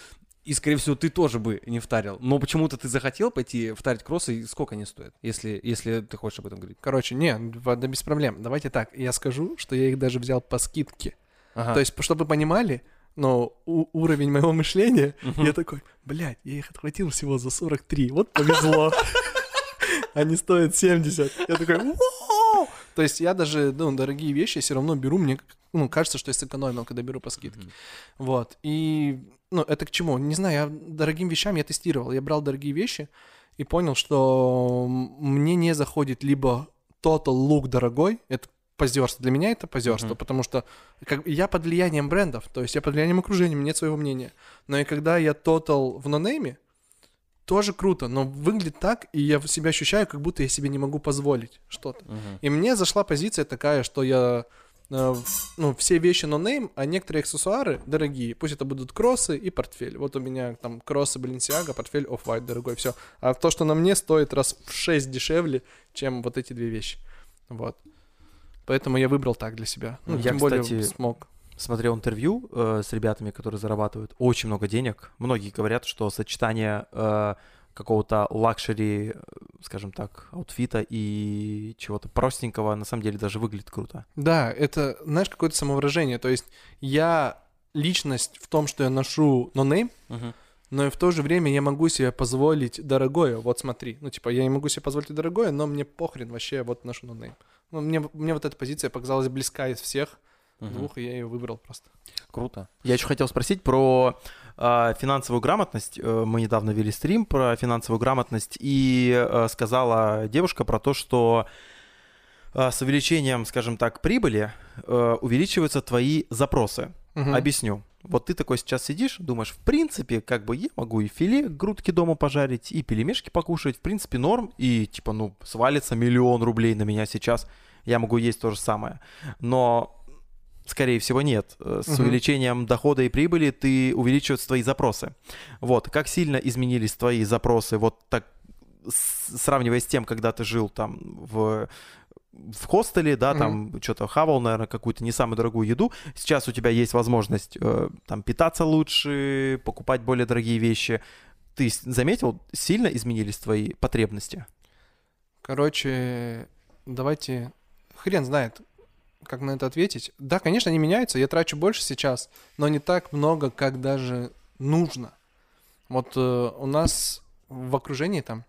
И, скорее всего, ты тоже бы не втарил. Но почему-то ты захотел пойти втарить кроссы, и сколько они стоят, если, если ты хочешь об этом говорить? Короче, не, да без проблем. Давайте так, я скажу, что я их даже взял по скидке. Ага. То есть, чтобы вы понимали, но у- уровень моего мышления, я такой, блядь, я их отхватил всего за 43, вот повезло. Они стоят 70. Я такой! То есть я даже, ну, дорогие вещи все равно беру, мне, ну, кажется, что я сэкономил, когда беру по скидке. Вот, и, ну, это к чему? Не знаю, я дорогим вещам я тестировал, я брал дорогие вещи и понял, что мне не заходит либо total look дорогой, это позерство. Для меня это позерство, Мгм. потому что как, я под влиянием брендов, то есть я под влиянием окружения, меня нет своего мнения. Но и когда я total в нонейме, тоже круто, но выглядит так, и я себя ощущаю, как будто я себе не могу позволить что-то. Мгм. И мне зашла позиция такая, что я э, ну, все вещи no name, а некоторые аксессуары дорогие. Пусть это будут кроссы и портфель. Вот у меня там кроссы Balenciaga, портфель Off-White дорогой, все. А то, что на мне, стоит раз в 6 дешевле, чем вот эти две вещи. Вот. Поэтому я выбрал так для себя. Ну, Я, тем более кстати, смог. Смотрел интервью э, с ребятами, которые зарабатывают очень много денег. Многие говорят, что сочетание э, какого-то luxury, э, скажем так, аутфита и чего-то простенького на самом деле даже выглядит круто. Да, это, знаешь, какое-то самовыражение. То есть я личность в том, что я ношу нонейм, Мгм. но и в то же время я могу себе позволить дорогое. Вот смотри, ну типа я не могу себе позволить дорогое, но мне похрен вообще, вот ношу нонейм. Ну, мне, мне вот эта позиция показалась близка из всех Мгм. двух, и я ее выбрал просто. Круто. Я еще хотел спросить про э, финансовую грамотность. Э, Мы недавно вели стрим про финансовую грамотность, и э, сказала девушка про то, что э, с увеличением, скажем так, прибыли э, увеличиваются твои запросы. Мгм. Объясню. Вот ты такой сейчас сидишь, думаешь, в принципе, как бы я могу и филе грудки дома пожарить, и пельмешки покушать, в принципе, норм, и типа, ну, свалится миллион рублей на меня сейчас, я могу есть то же самое. Но, скорее всего, нет. Э, С Мгм. увеличением дохода и прибыли ты увеличиваются твои запросы. Вот, как сильно изменились твои запросы, вот так, сравнивая с тем, когда ты жил там в в хостеле, да, там что-то хавал, наверное, какую-то не самую дорогую еду. Сейчас у тебя есть возможность э, там питаться лучше, покупать более дорогие вещи. Ты заметил, сильно изменились твои потребности? Короче, давайте... Хрен знает, как на это ответить. Да, конечно, они меняются, я трачу больше сейчас, но не так много, как даже нужно. Вот э, у нас в окружении там,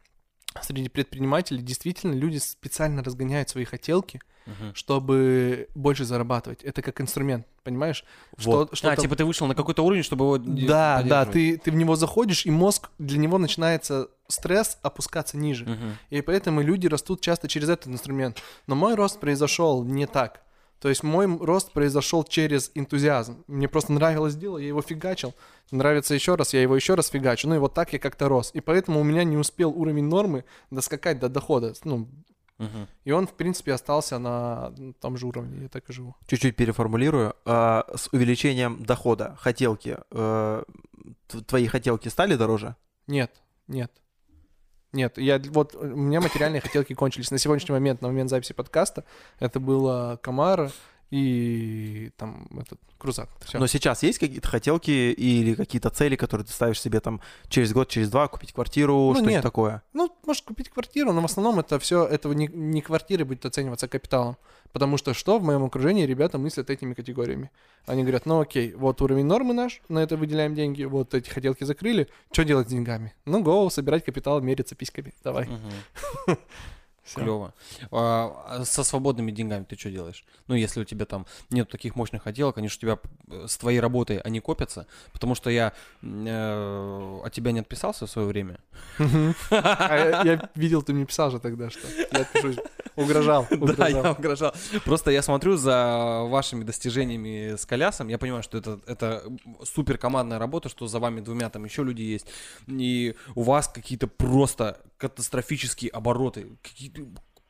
среди предпринимателей, действительно люди специально разгоняют свои хотелки, Мгм. чтобы больше зарабатывать. Это как инструмент, понимаешь? Вот. Что, А, типа ты вышел на какой-то уровень, чтобы его Да, да, ты, ты в него заходишь, и мозг, для него начинается стресс опускаться ниже. Мгм. И поэтому люди растут часто через этот инструмент. Но мой рост произошел не так. То есть мой рост произошел через энтузиазм. Мне просто нравилось дело, я его фигачил. Нравится еще раз, я его еще раз фигачу. Ну и вот так я как-то рос. И поэтому у меня не успел уровень нормы доскакать до дохода. Ну, Мгм. и он, в принципе, остался на том же уровне. Я так и живу. Чуть-чуть переформулирую. А, с увеличением дохода хотелки, э, твои хотелки стали дороже? Нет, нет. Нет, я вот у меня материальные хотелки кончились. На сегодняшний момент, на момент записи подкаста, это было Камара и там этот крузак. Всё. Но сейчас есть какие-то хотелки или какие-то цели, которые ты ставишь себе там через год, через два, купить квартиру, Ну, что-нибудь такое? Ну, можешь купить квартиру, но в основном это все, этого не, не квартиры будет оцениваться капиталом. Потому что что в моем окружении ребята мыслят этими категориями. Они говорят, ну окей, вот уровень нормы наш, на это выделяем деньги, вот эти хотелки закрыли, что делать с деньгами? Ну, го, собирать капитал, мериться письками, давай. Всё. Клево. А, а со свободными деньгами ты что делаешь? Ну, если у тебя там нет таких мощных хотелок, они же у тебя э, с твоей работой они копятся, потому что я э, от тебя не отписался в свое время. А я, видел, ты мне писал же тогда, что я отпишусь. Угрожал, Да, я угрожал. Просто я смотрю за вашими достижениями с колясом. Я понимаю, что это, это супер командная работа, что за вами двумя там еще люди есть. И у вас какие-то просто катастрофические обороты, какие-то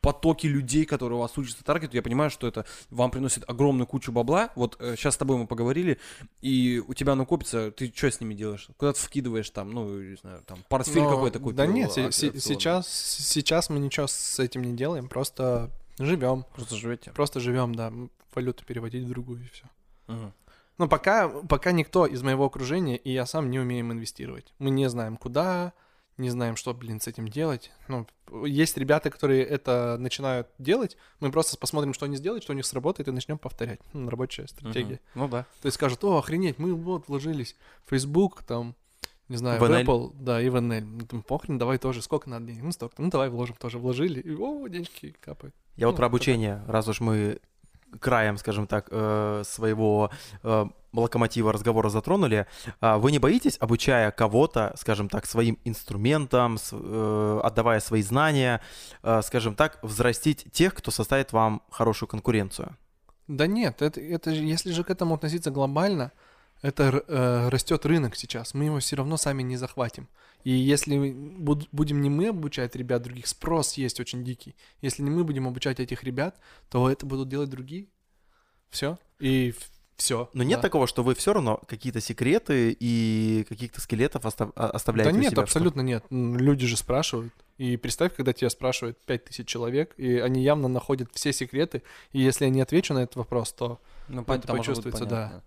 потоки людей, которые у вас учатся таргету, я понимаю, что это вам приносит огромную кучу бабла. Вот сейчас с тобой мы поговорили, и у тебя накопится, ты что с ними делаешь? Куда ты вкидываешь там, ну, не знаю, там, портфель Но- какой-то купил? Да нет, се- акционный? сейчас, сейчас мы ничего с этим не делаем, просто живем. Просто живете. Просто живем, да, валюту переводить в другую и все. Мгм. Но пока, пока никто из моего окружения и я сам не умеем инвестировать. Мы не знаем куда, не знаем, что, блин, с этим делать. Ну, есть ребята, которые это начинают делать, мы просто посмотрим, что они сделают, что у них сработает, и начнем повторять. Ну, рабочая стратегия. Мгм. Ну да. То есть скажут, о, охренеть, мы вот вложились в Facebook, там, не знаю, В в. Apple, да, и в NL. Ну, там, похрен, давай тоже, сколько надо денег? Ну, столько. Ну, давай вложим тоже. Вложили, и, о, денежки капают. Я вот Ну, про такое. обучение, раз уж мы краем, скажем так, э, своего э, локомотива разговора затронули, а вы не боитесь, обучая кого-то, скажем так, своим инструментам, э, отдавая свои знания, скажем так, взрастить тех, кто составит вам хорошую конкуренцию? Да нет, это, это если же к этому относиться глобально, это э, растет рынок сейчас, мы его все равно сами не захватим. И если будем не мы обучать ребят других, спрос есть очень дикий. Если не мы будем обучать этих ребят, то это будут делать другие. Все. И все. Но нет такого, что вы все равно какие-то секреты и каких-то скелетов остав- а- Да оставляете у нет, себя, абсолютно нет. М, Люди же спрашивают. И представь, когда тебя спрашивают 5000 человек, и они явно находят все секреты, и если я не отвечу на этот вопрос, то Ну, Это почувствуется, да.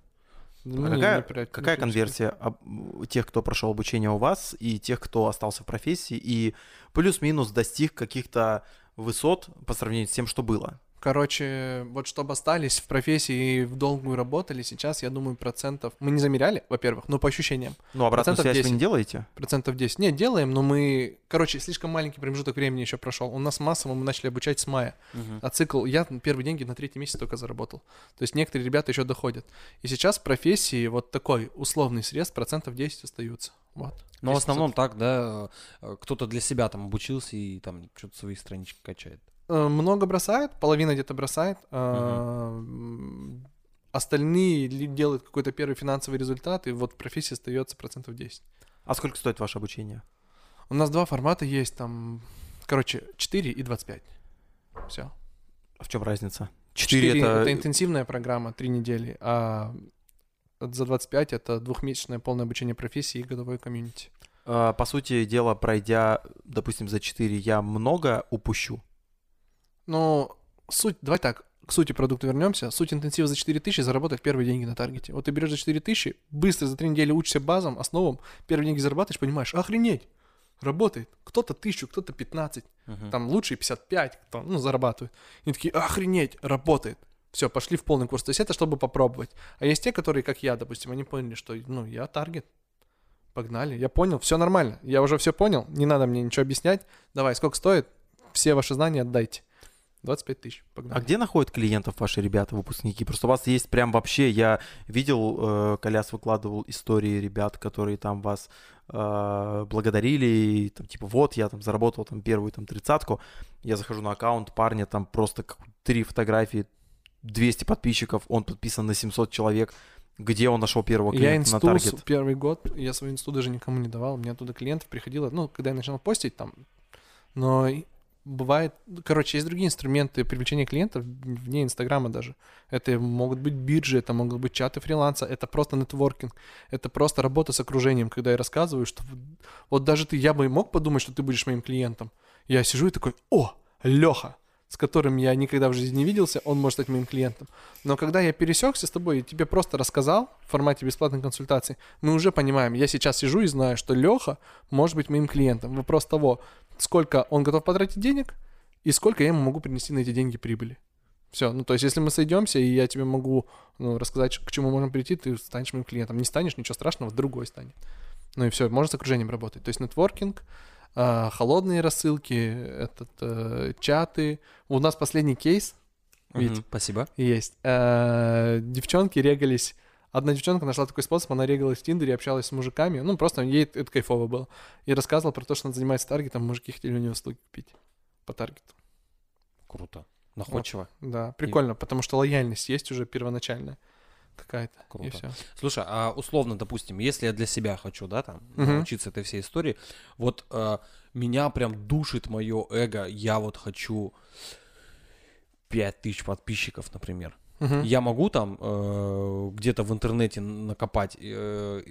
Ну, А какая, не не какая конверсия об- тех, кто прошел обучение у вас, и тех, кто остался в профессии, и плюс-минус достиг каких-то высот по сравнению с тем, что было? Короче, вот чтобы остались в профессии и в долгую работали, сейчас, я думаю, процентов... Мы не замеряли, во-первых, но по ощущениям. Ну, обратную Процентов связь вы 10. не делаете? Процентов 10. Не, делаем, но мы... Короче, слишком маленький промежуток времени еще прошел. У нас массово мы начали обучать с мая. Мгм. А цикл... Я первые деньги на третий месяц только заработал. То есть некоторые ребята еще доходят. И сейчас в профессии вот такой условный срез процентов 10 остаются. Вот. Но в 10%. основном так, да, э, кто-то для себя там обучился и там что-то свои странички качает. Э, Много бросает, половина где-то бросает. а, м, Остальные делают какой-то первый финансовый результат, и вот в профессии остается процентов 10. А сколько стоит ваше обучение? У нас два формата есть, там, короче, 4 и 25. Все. А в чем разница? 4 4 это... это... интенсивная программа, 3 недели, а за 25 это двухмесячное полное обучение профессии и годовой комьюнити. э, По сути дела, пройдя, допустим, за 4, я много упущу. Но суть, давай так, к сути продукта вернемся. Суть интенсива за 4000 заработать первые деньги на таргете. Вот ты берешь за 4000, быстро за 3 недели учишься базам, основам, первые деньги зарабатываешь, понимаешь, охренеть, работает. Кто-то 1000, кто-то 15, Мгм. там лучшие 55, кто, ну, зарабатывают. И такие, охренеть, работает. Все, пошли в полный курс. То есть это чтобы попробовать. А есть те, которые, как я, допустим, они поняли, что, ну, я таргет. Погнали. Я понял, все нормально. Я уже все понял, не надо мне ничего объяснять. Давай, сколько стоит? Все ваши знания отдайте. 25 тысяч. Погнали. А где находят клиентов ваши ребята, выпускники? Просто у вас есть прям вообще, я видел, э, Коляс выкладывал истории ребят, которые там вас э, благодарили, и, там, типа, вот, я там заработал там первую там тридцатку, я захожу на аккаунт парня, там просто как три фотографии, 200 подписчиков, он подписан на 700 человек, где он нашел первого Я клиента на инсту с- таргет? первый год, я свою инсту даже никому не давал. Меня оттуда клиентов приходило, ну, когда я начал постить там. Но бывает... Короче, есть другие инструменты привлечения клиентов вне Инстаграма даже. Это могут быть биржи, это могут быть чаты фриланса, это просто нетворкинг, это просто работа с окружением, когда я рассказываю, что вот- даже ты, я бы мог подумать, что ты будешь моим клиентом. Я сижу и такой, о, Леха, с которым я никогда в жизни не виделся, он может стать моим клиентом. Но когда я пересекся с тобой и тебе просто рассказал в формате бесплатной консультации, мы уже понимаем, я сейчас сижу и знаю, что Леха может быть моим клиентом. Вопрос того, сколько он готов потратить денег и сколько я ему могу принести на эти деньги прибыли. Все, ну то есть если мы сойдемся, и я тебе могу ну, рассказать, к чему можем прийти, ты станешь моим клиентом. Не станешь, ничего страшного, другой станет. Ну и все, можно с окружением работать. То есть нетворкинг, а, холодные рассылки, этот, э, чаты. У нас последний кейс Вить. Мгм, Спасибо. есть. Э, Девчонки регались. Одна девчонка нашла такой способ, она регалась в Тиндере, общалась с мужиками. Ну, просто ей это кайфово было. И рассказывала про то, что она занимается таргетом, мужики хотели у нее услуги купить по таргету. Круто. Находчиво. Да, прикольно, потому что лояльность есть уже первоначальная какая-то. И Круто. все. Слушай, а условно, допустим, если я для себя хочу, да, там, Мгм. научиться этой всей истории, вот э, меня прям душит мое эго, я вот хочу 5000 подписчиков, например. Я могу там э, где-то в интернете накопать э,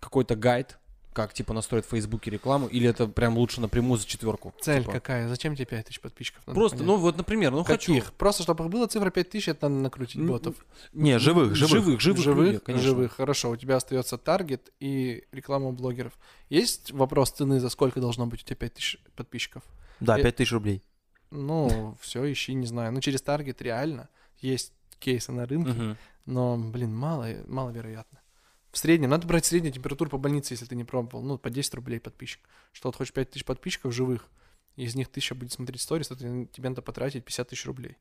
какой-то гайд, как типа настроить в Фейсбуке рекламу, или это прям лучше напрямую за четверку? Цель Типа, какая? Зачем тебе 5000 подписчиков? Надо Просто, понять. ну вот, например, ну хочу. Каких? Просто чтобы их было цифра 5000, это надо накрутить Ну, ботов. Не, живых, живых. Живых, живых, живых, людей, конечно. живых. Хорошо, у тебя остается таргет и реклама у блогеров. Есть вопрос цены, за сколько должно быть у тебя 5000 подписчиков? Да, Э, 5000 рублей. Ну, все, ищи, не знаю. Ну, через таргет реально есть кейсы на рынке, но, блин, мало, маловероятно. В среднем, надо брать среднюю температуру по больнице, если ты не пробовал. Ну, по 10 рублей подписчик. Что вот хочешь 5000 подписчиков живых, из них 1000 будет смотреть сторис, то ты- тебе надо потратить 50 тысяч рублей.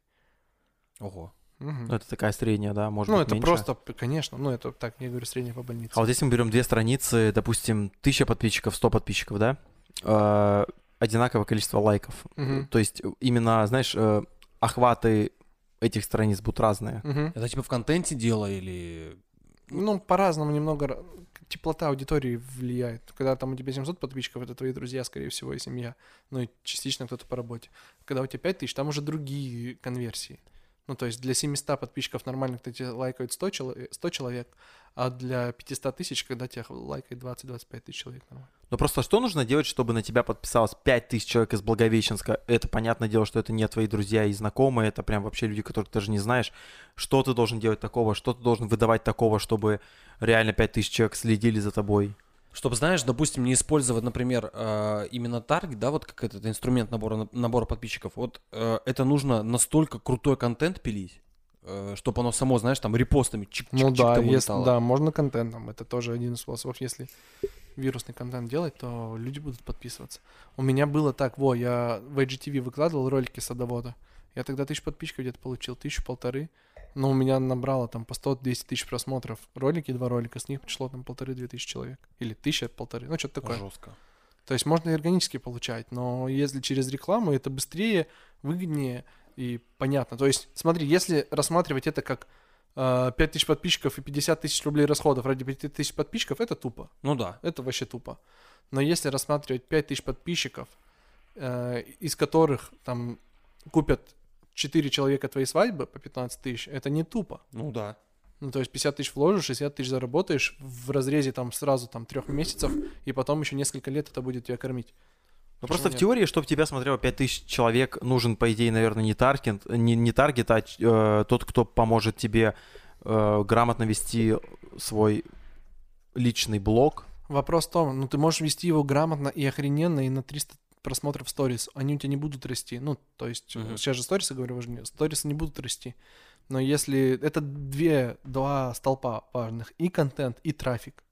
Ого. Ну, это такая средняя, да, может ну, быть, это меньше. просто, конечно, ну, это так, я говорю, средняя по больнице. А вот если мы берем две страницы, допустим, 1000 подписчиков, 100 подписчиков, да, э, одинаковое количество лайков. Мгм. То есть именно, знаешь, э, охваты этих страниц будут разные. Мгм. Это типа в контенте дело или... Ну, по-разному немного теплота аудитории влияет. Когда там у тебя 700 подписчиков, это твои друзья, скорее всего, и семья. Ну и частично кто-то по работе. Когда у тебя 5000, там уже другие конверсии. Ну, то есть для 700 подписчиков нормально, когда тебя лайкают 100, чело- 100 человек, а для 500 тысяч, когда тебя лайкает 20-25 тысяч человек нормально. Но просто что нужно делать, чтобы на тебя подписалось 5000 человек из Благовещенска? Это понятное дело, что это не твои друзья и знакомые, это прям вообще люди, которых ты даже не знаешь. Что ты должен делать такого, что ты должен выдавать такого, чтобы реально 5000 человек следили за тобой? Чтобы, знаешь, допустим, не использовать, например, э, именно таргет, да, вот как этот инструмент набора, набора подписчиков. Вот э, это нужно настолько крутой контент пилить, чтобы оно само, знаешь, там репостами чик Ну да, тому если, летало. да, можно контентом. Это тоже один из способов. Если вирусный контент делать, то люди будут подписываться. У меня было так, во, я в IGTV выкладывал ролики садовода. Я тогда тысячу подписчиков где-то получил, тысячу полторы. Но у меня набрало там по 100-200 тысяч просмотров ролики, два ролика, с них пришло там полторы-две тысячи человек. Или тысяча, полторы, ну что-то такое. Жестко. То есть можно и органически получать, но если через рекламу, это быстрее, выгоднее и понятно. То есть, смотри, если рассматривать это как э, 5 тысяч подписчиков и 50 тысяч рублей расходов ради 5 тысяч подписчиков, это тупо. Ну да. Это вообще тупо. Но если рассматривать 5 тысяч подписчиков, э, из которых там купят 4 человека твоей свадьбы по 15 тысяч, это не тупо. Ну да. Ну, то есть 50 тысяч вложишь, 60 тысяч заработаешь в разрезе там сразу там трех месяцев, и потом еще несколько лет это будет тебя кормить. Ну просто в нет? теории, чтобы тебя смотрело 5000 человек, нужен, по идее, наверное, не таргет, не, не таргет, а э, тот, кто поможет тебе э, грамотно вести свой личный блог. Вопрос в том, ну ты можешь вести его грамотно и охрененно, и на 300 просмотров сторис, они у тебя не будут расти. Ну, то есть, э, сейчас же сторисы, говорю, важнее, сторисы не будут расти. Но если это две, два столпа важных, и контент, и трафик.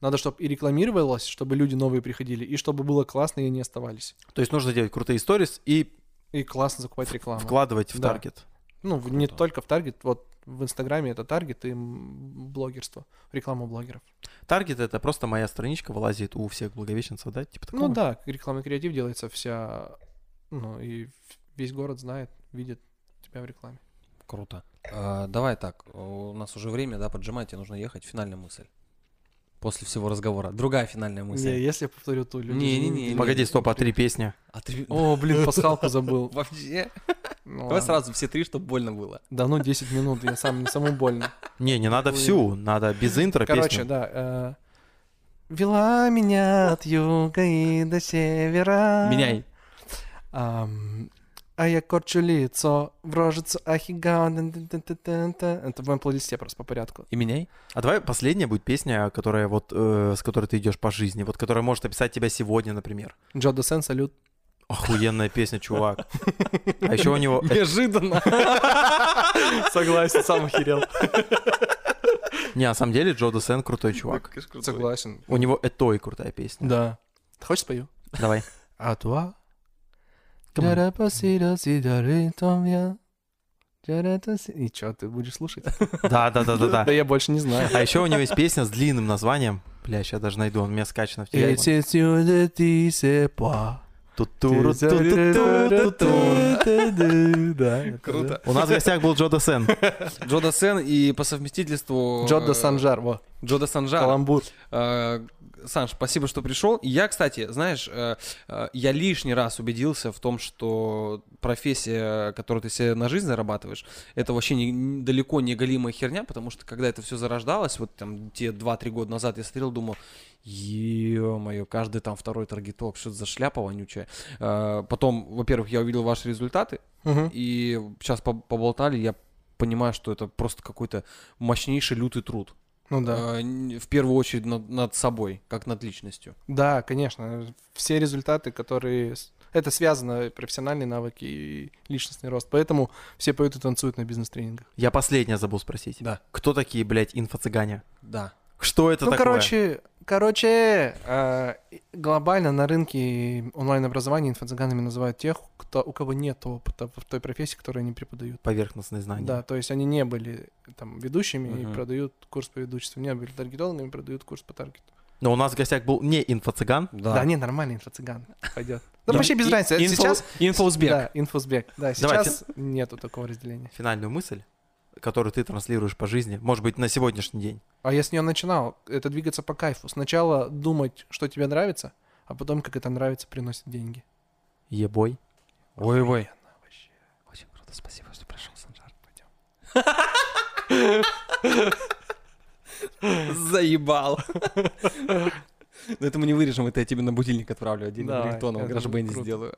Надо, чтобы и рекламировалось, чтобы люди новые приходили, и чтобы было классно, и они оставались. То есть нужно делать крутые сторис и И классно закупать рекламу. вкладывать в Да. таргет. Ну, в- не Круто. только в таргет, вот в Инстаграме это таргет и блогерство, реклама блогеров. Таргет это просто моя страничка вылазит у всех благовещенцев, да? Типа такого? Ну да, рекламный креатив делается вся, ну и весь город знает, видит тебя в рекламе. Круто. А, давай так, у нас уже время, да, поджимать, тебе нужно ехать. Финальная мысль. После всего разговора? Другая финальная мысль. Не, если я повторю ту, люди... Не-не-не, же- Погоди, стоп, а три песни? А ты- О, блин, пасхалку забыл. Вообще. Ну Давай ладно. сразу все три, чтобы больно было. Да ну 10 минут, я сам, самому больно. Не, не надо всю, надо без интро Короче, да. э, Вела меня от юга и до севера. Меняй. А я корчу лицо в рожицу Ахигао. Это в моем плейлисте просто по порядку. И меняй. А давай последняя будет песня, которая вот, э, с которой ты идешь по жизни, вот которая может описать тебя сегодня, например. Джо Досен, салют. Охуенная песня, чувак. А еще у него... Неожиданно. Согласен, сам охерел. Не, на самом деле Джо Досен крутой чувак. Согласен. У него Этой крутая песня. Да. Хочешь спою? Давай. А туа? И чё, ты будешь слушать? Да, да, да, да, Да да. я больше не знаю. А еще у него есть песня с длинным названием. Бля, сейчас даже найду, он у меня скачано в телефоне. Круто. У нас в гостях был Джо Досен. Джо Досен и по совместительству... Джо де Санжар, во, Джо де Санжар. каламбур. Санж, спасибо, что пришел. Я, кстати, знаешь, э, э, я лишний раз убедился в том, что профессия, которую ты себе на жизнь зарабатываешь, это вообще не- далеко не голимая херня, потому что когда это все зарождалось, вот там те 2-3 года назад, я смотрел, думал, ё-моё, каждый там второй таргеток, что за шляпа вонючая. Э, Потом, во-первых, я увидел ваши результаты, Мгм. и сейчас по- поболтали, я понимаю, что это просто какой-то мощнейший лютый труд. Ну да. Э, В первую очередь над, над собой, как над личностью. Да, конечно. Все результаты, которые... Это связано, профессиональные навыки и личностный рост. Поэтому все поют и танцуют на бизнес-тренингах. Я последнее забыл спросить. Да. Кто такие, блядь, инфо-цыгане? Да. Что это ну, такое? короче, короче, э, глобально на рынке онлайн-образования инфо-цыганами называют тех, кто, у кого нет опыта в той профессии, которую они преподают. Поверхностные знания. Да, то есть они не были там ведущими Мгм. и продают курс по ведуществу, не были таргетологами, продают курс по таргету. Но у нас в гостях был не инфо-цыган. Да, не, нормальный инфо-цыган пойдет. Ну, вообще без разницы. Инфо- Сейчас... Инфоузбек. Да, инфоузбек. Да, сейчас нету такого разделения. Финальную мысль, которую ты транслируешь по жизни, может быть, на сегодняшний день. А я с нее начинал. Это двигаться по кайфу. Сначала думать, что тебе нравится, а потом, как это нравится, приносит деньги. Ебой. Ой-ой. Очень круто, спасибо, что пришел, Санжар. Пойдем. Заебал. Но это мы не вырежем, это я тебе на будильник отправлю отдельно рингтоном, гараж-бенде круто. сделаю.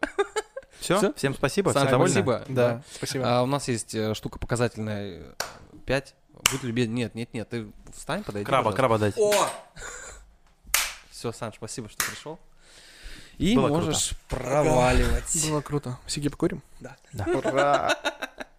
Все? Всё? Всем спасибо. Санж, Все довольны? спасибо. Да, спасибо. А, у нас есть э, штука показательная. Пять. Будь любезен. Нет, нет, нет, ты встань, подойди. Краба, краба дать. О! Все, Санж, спасибо, что пришел. И Было можешь проваливать. Было круто. Сиги покурим? Да. Да. Ура!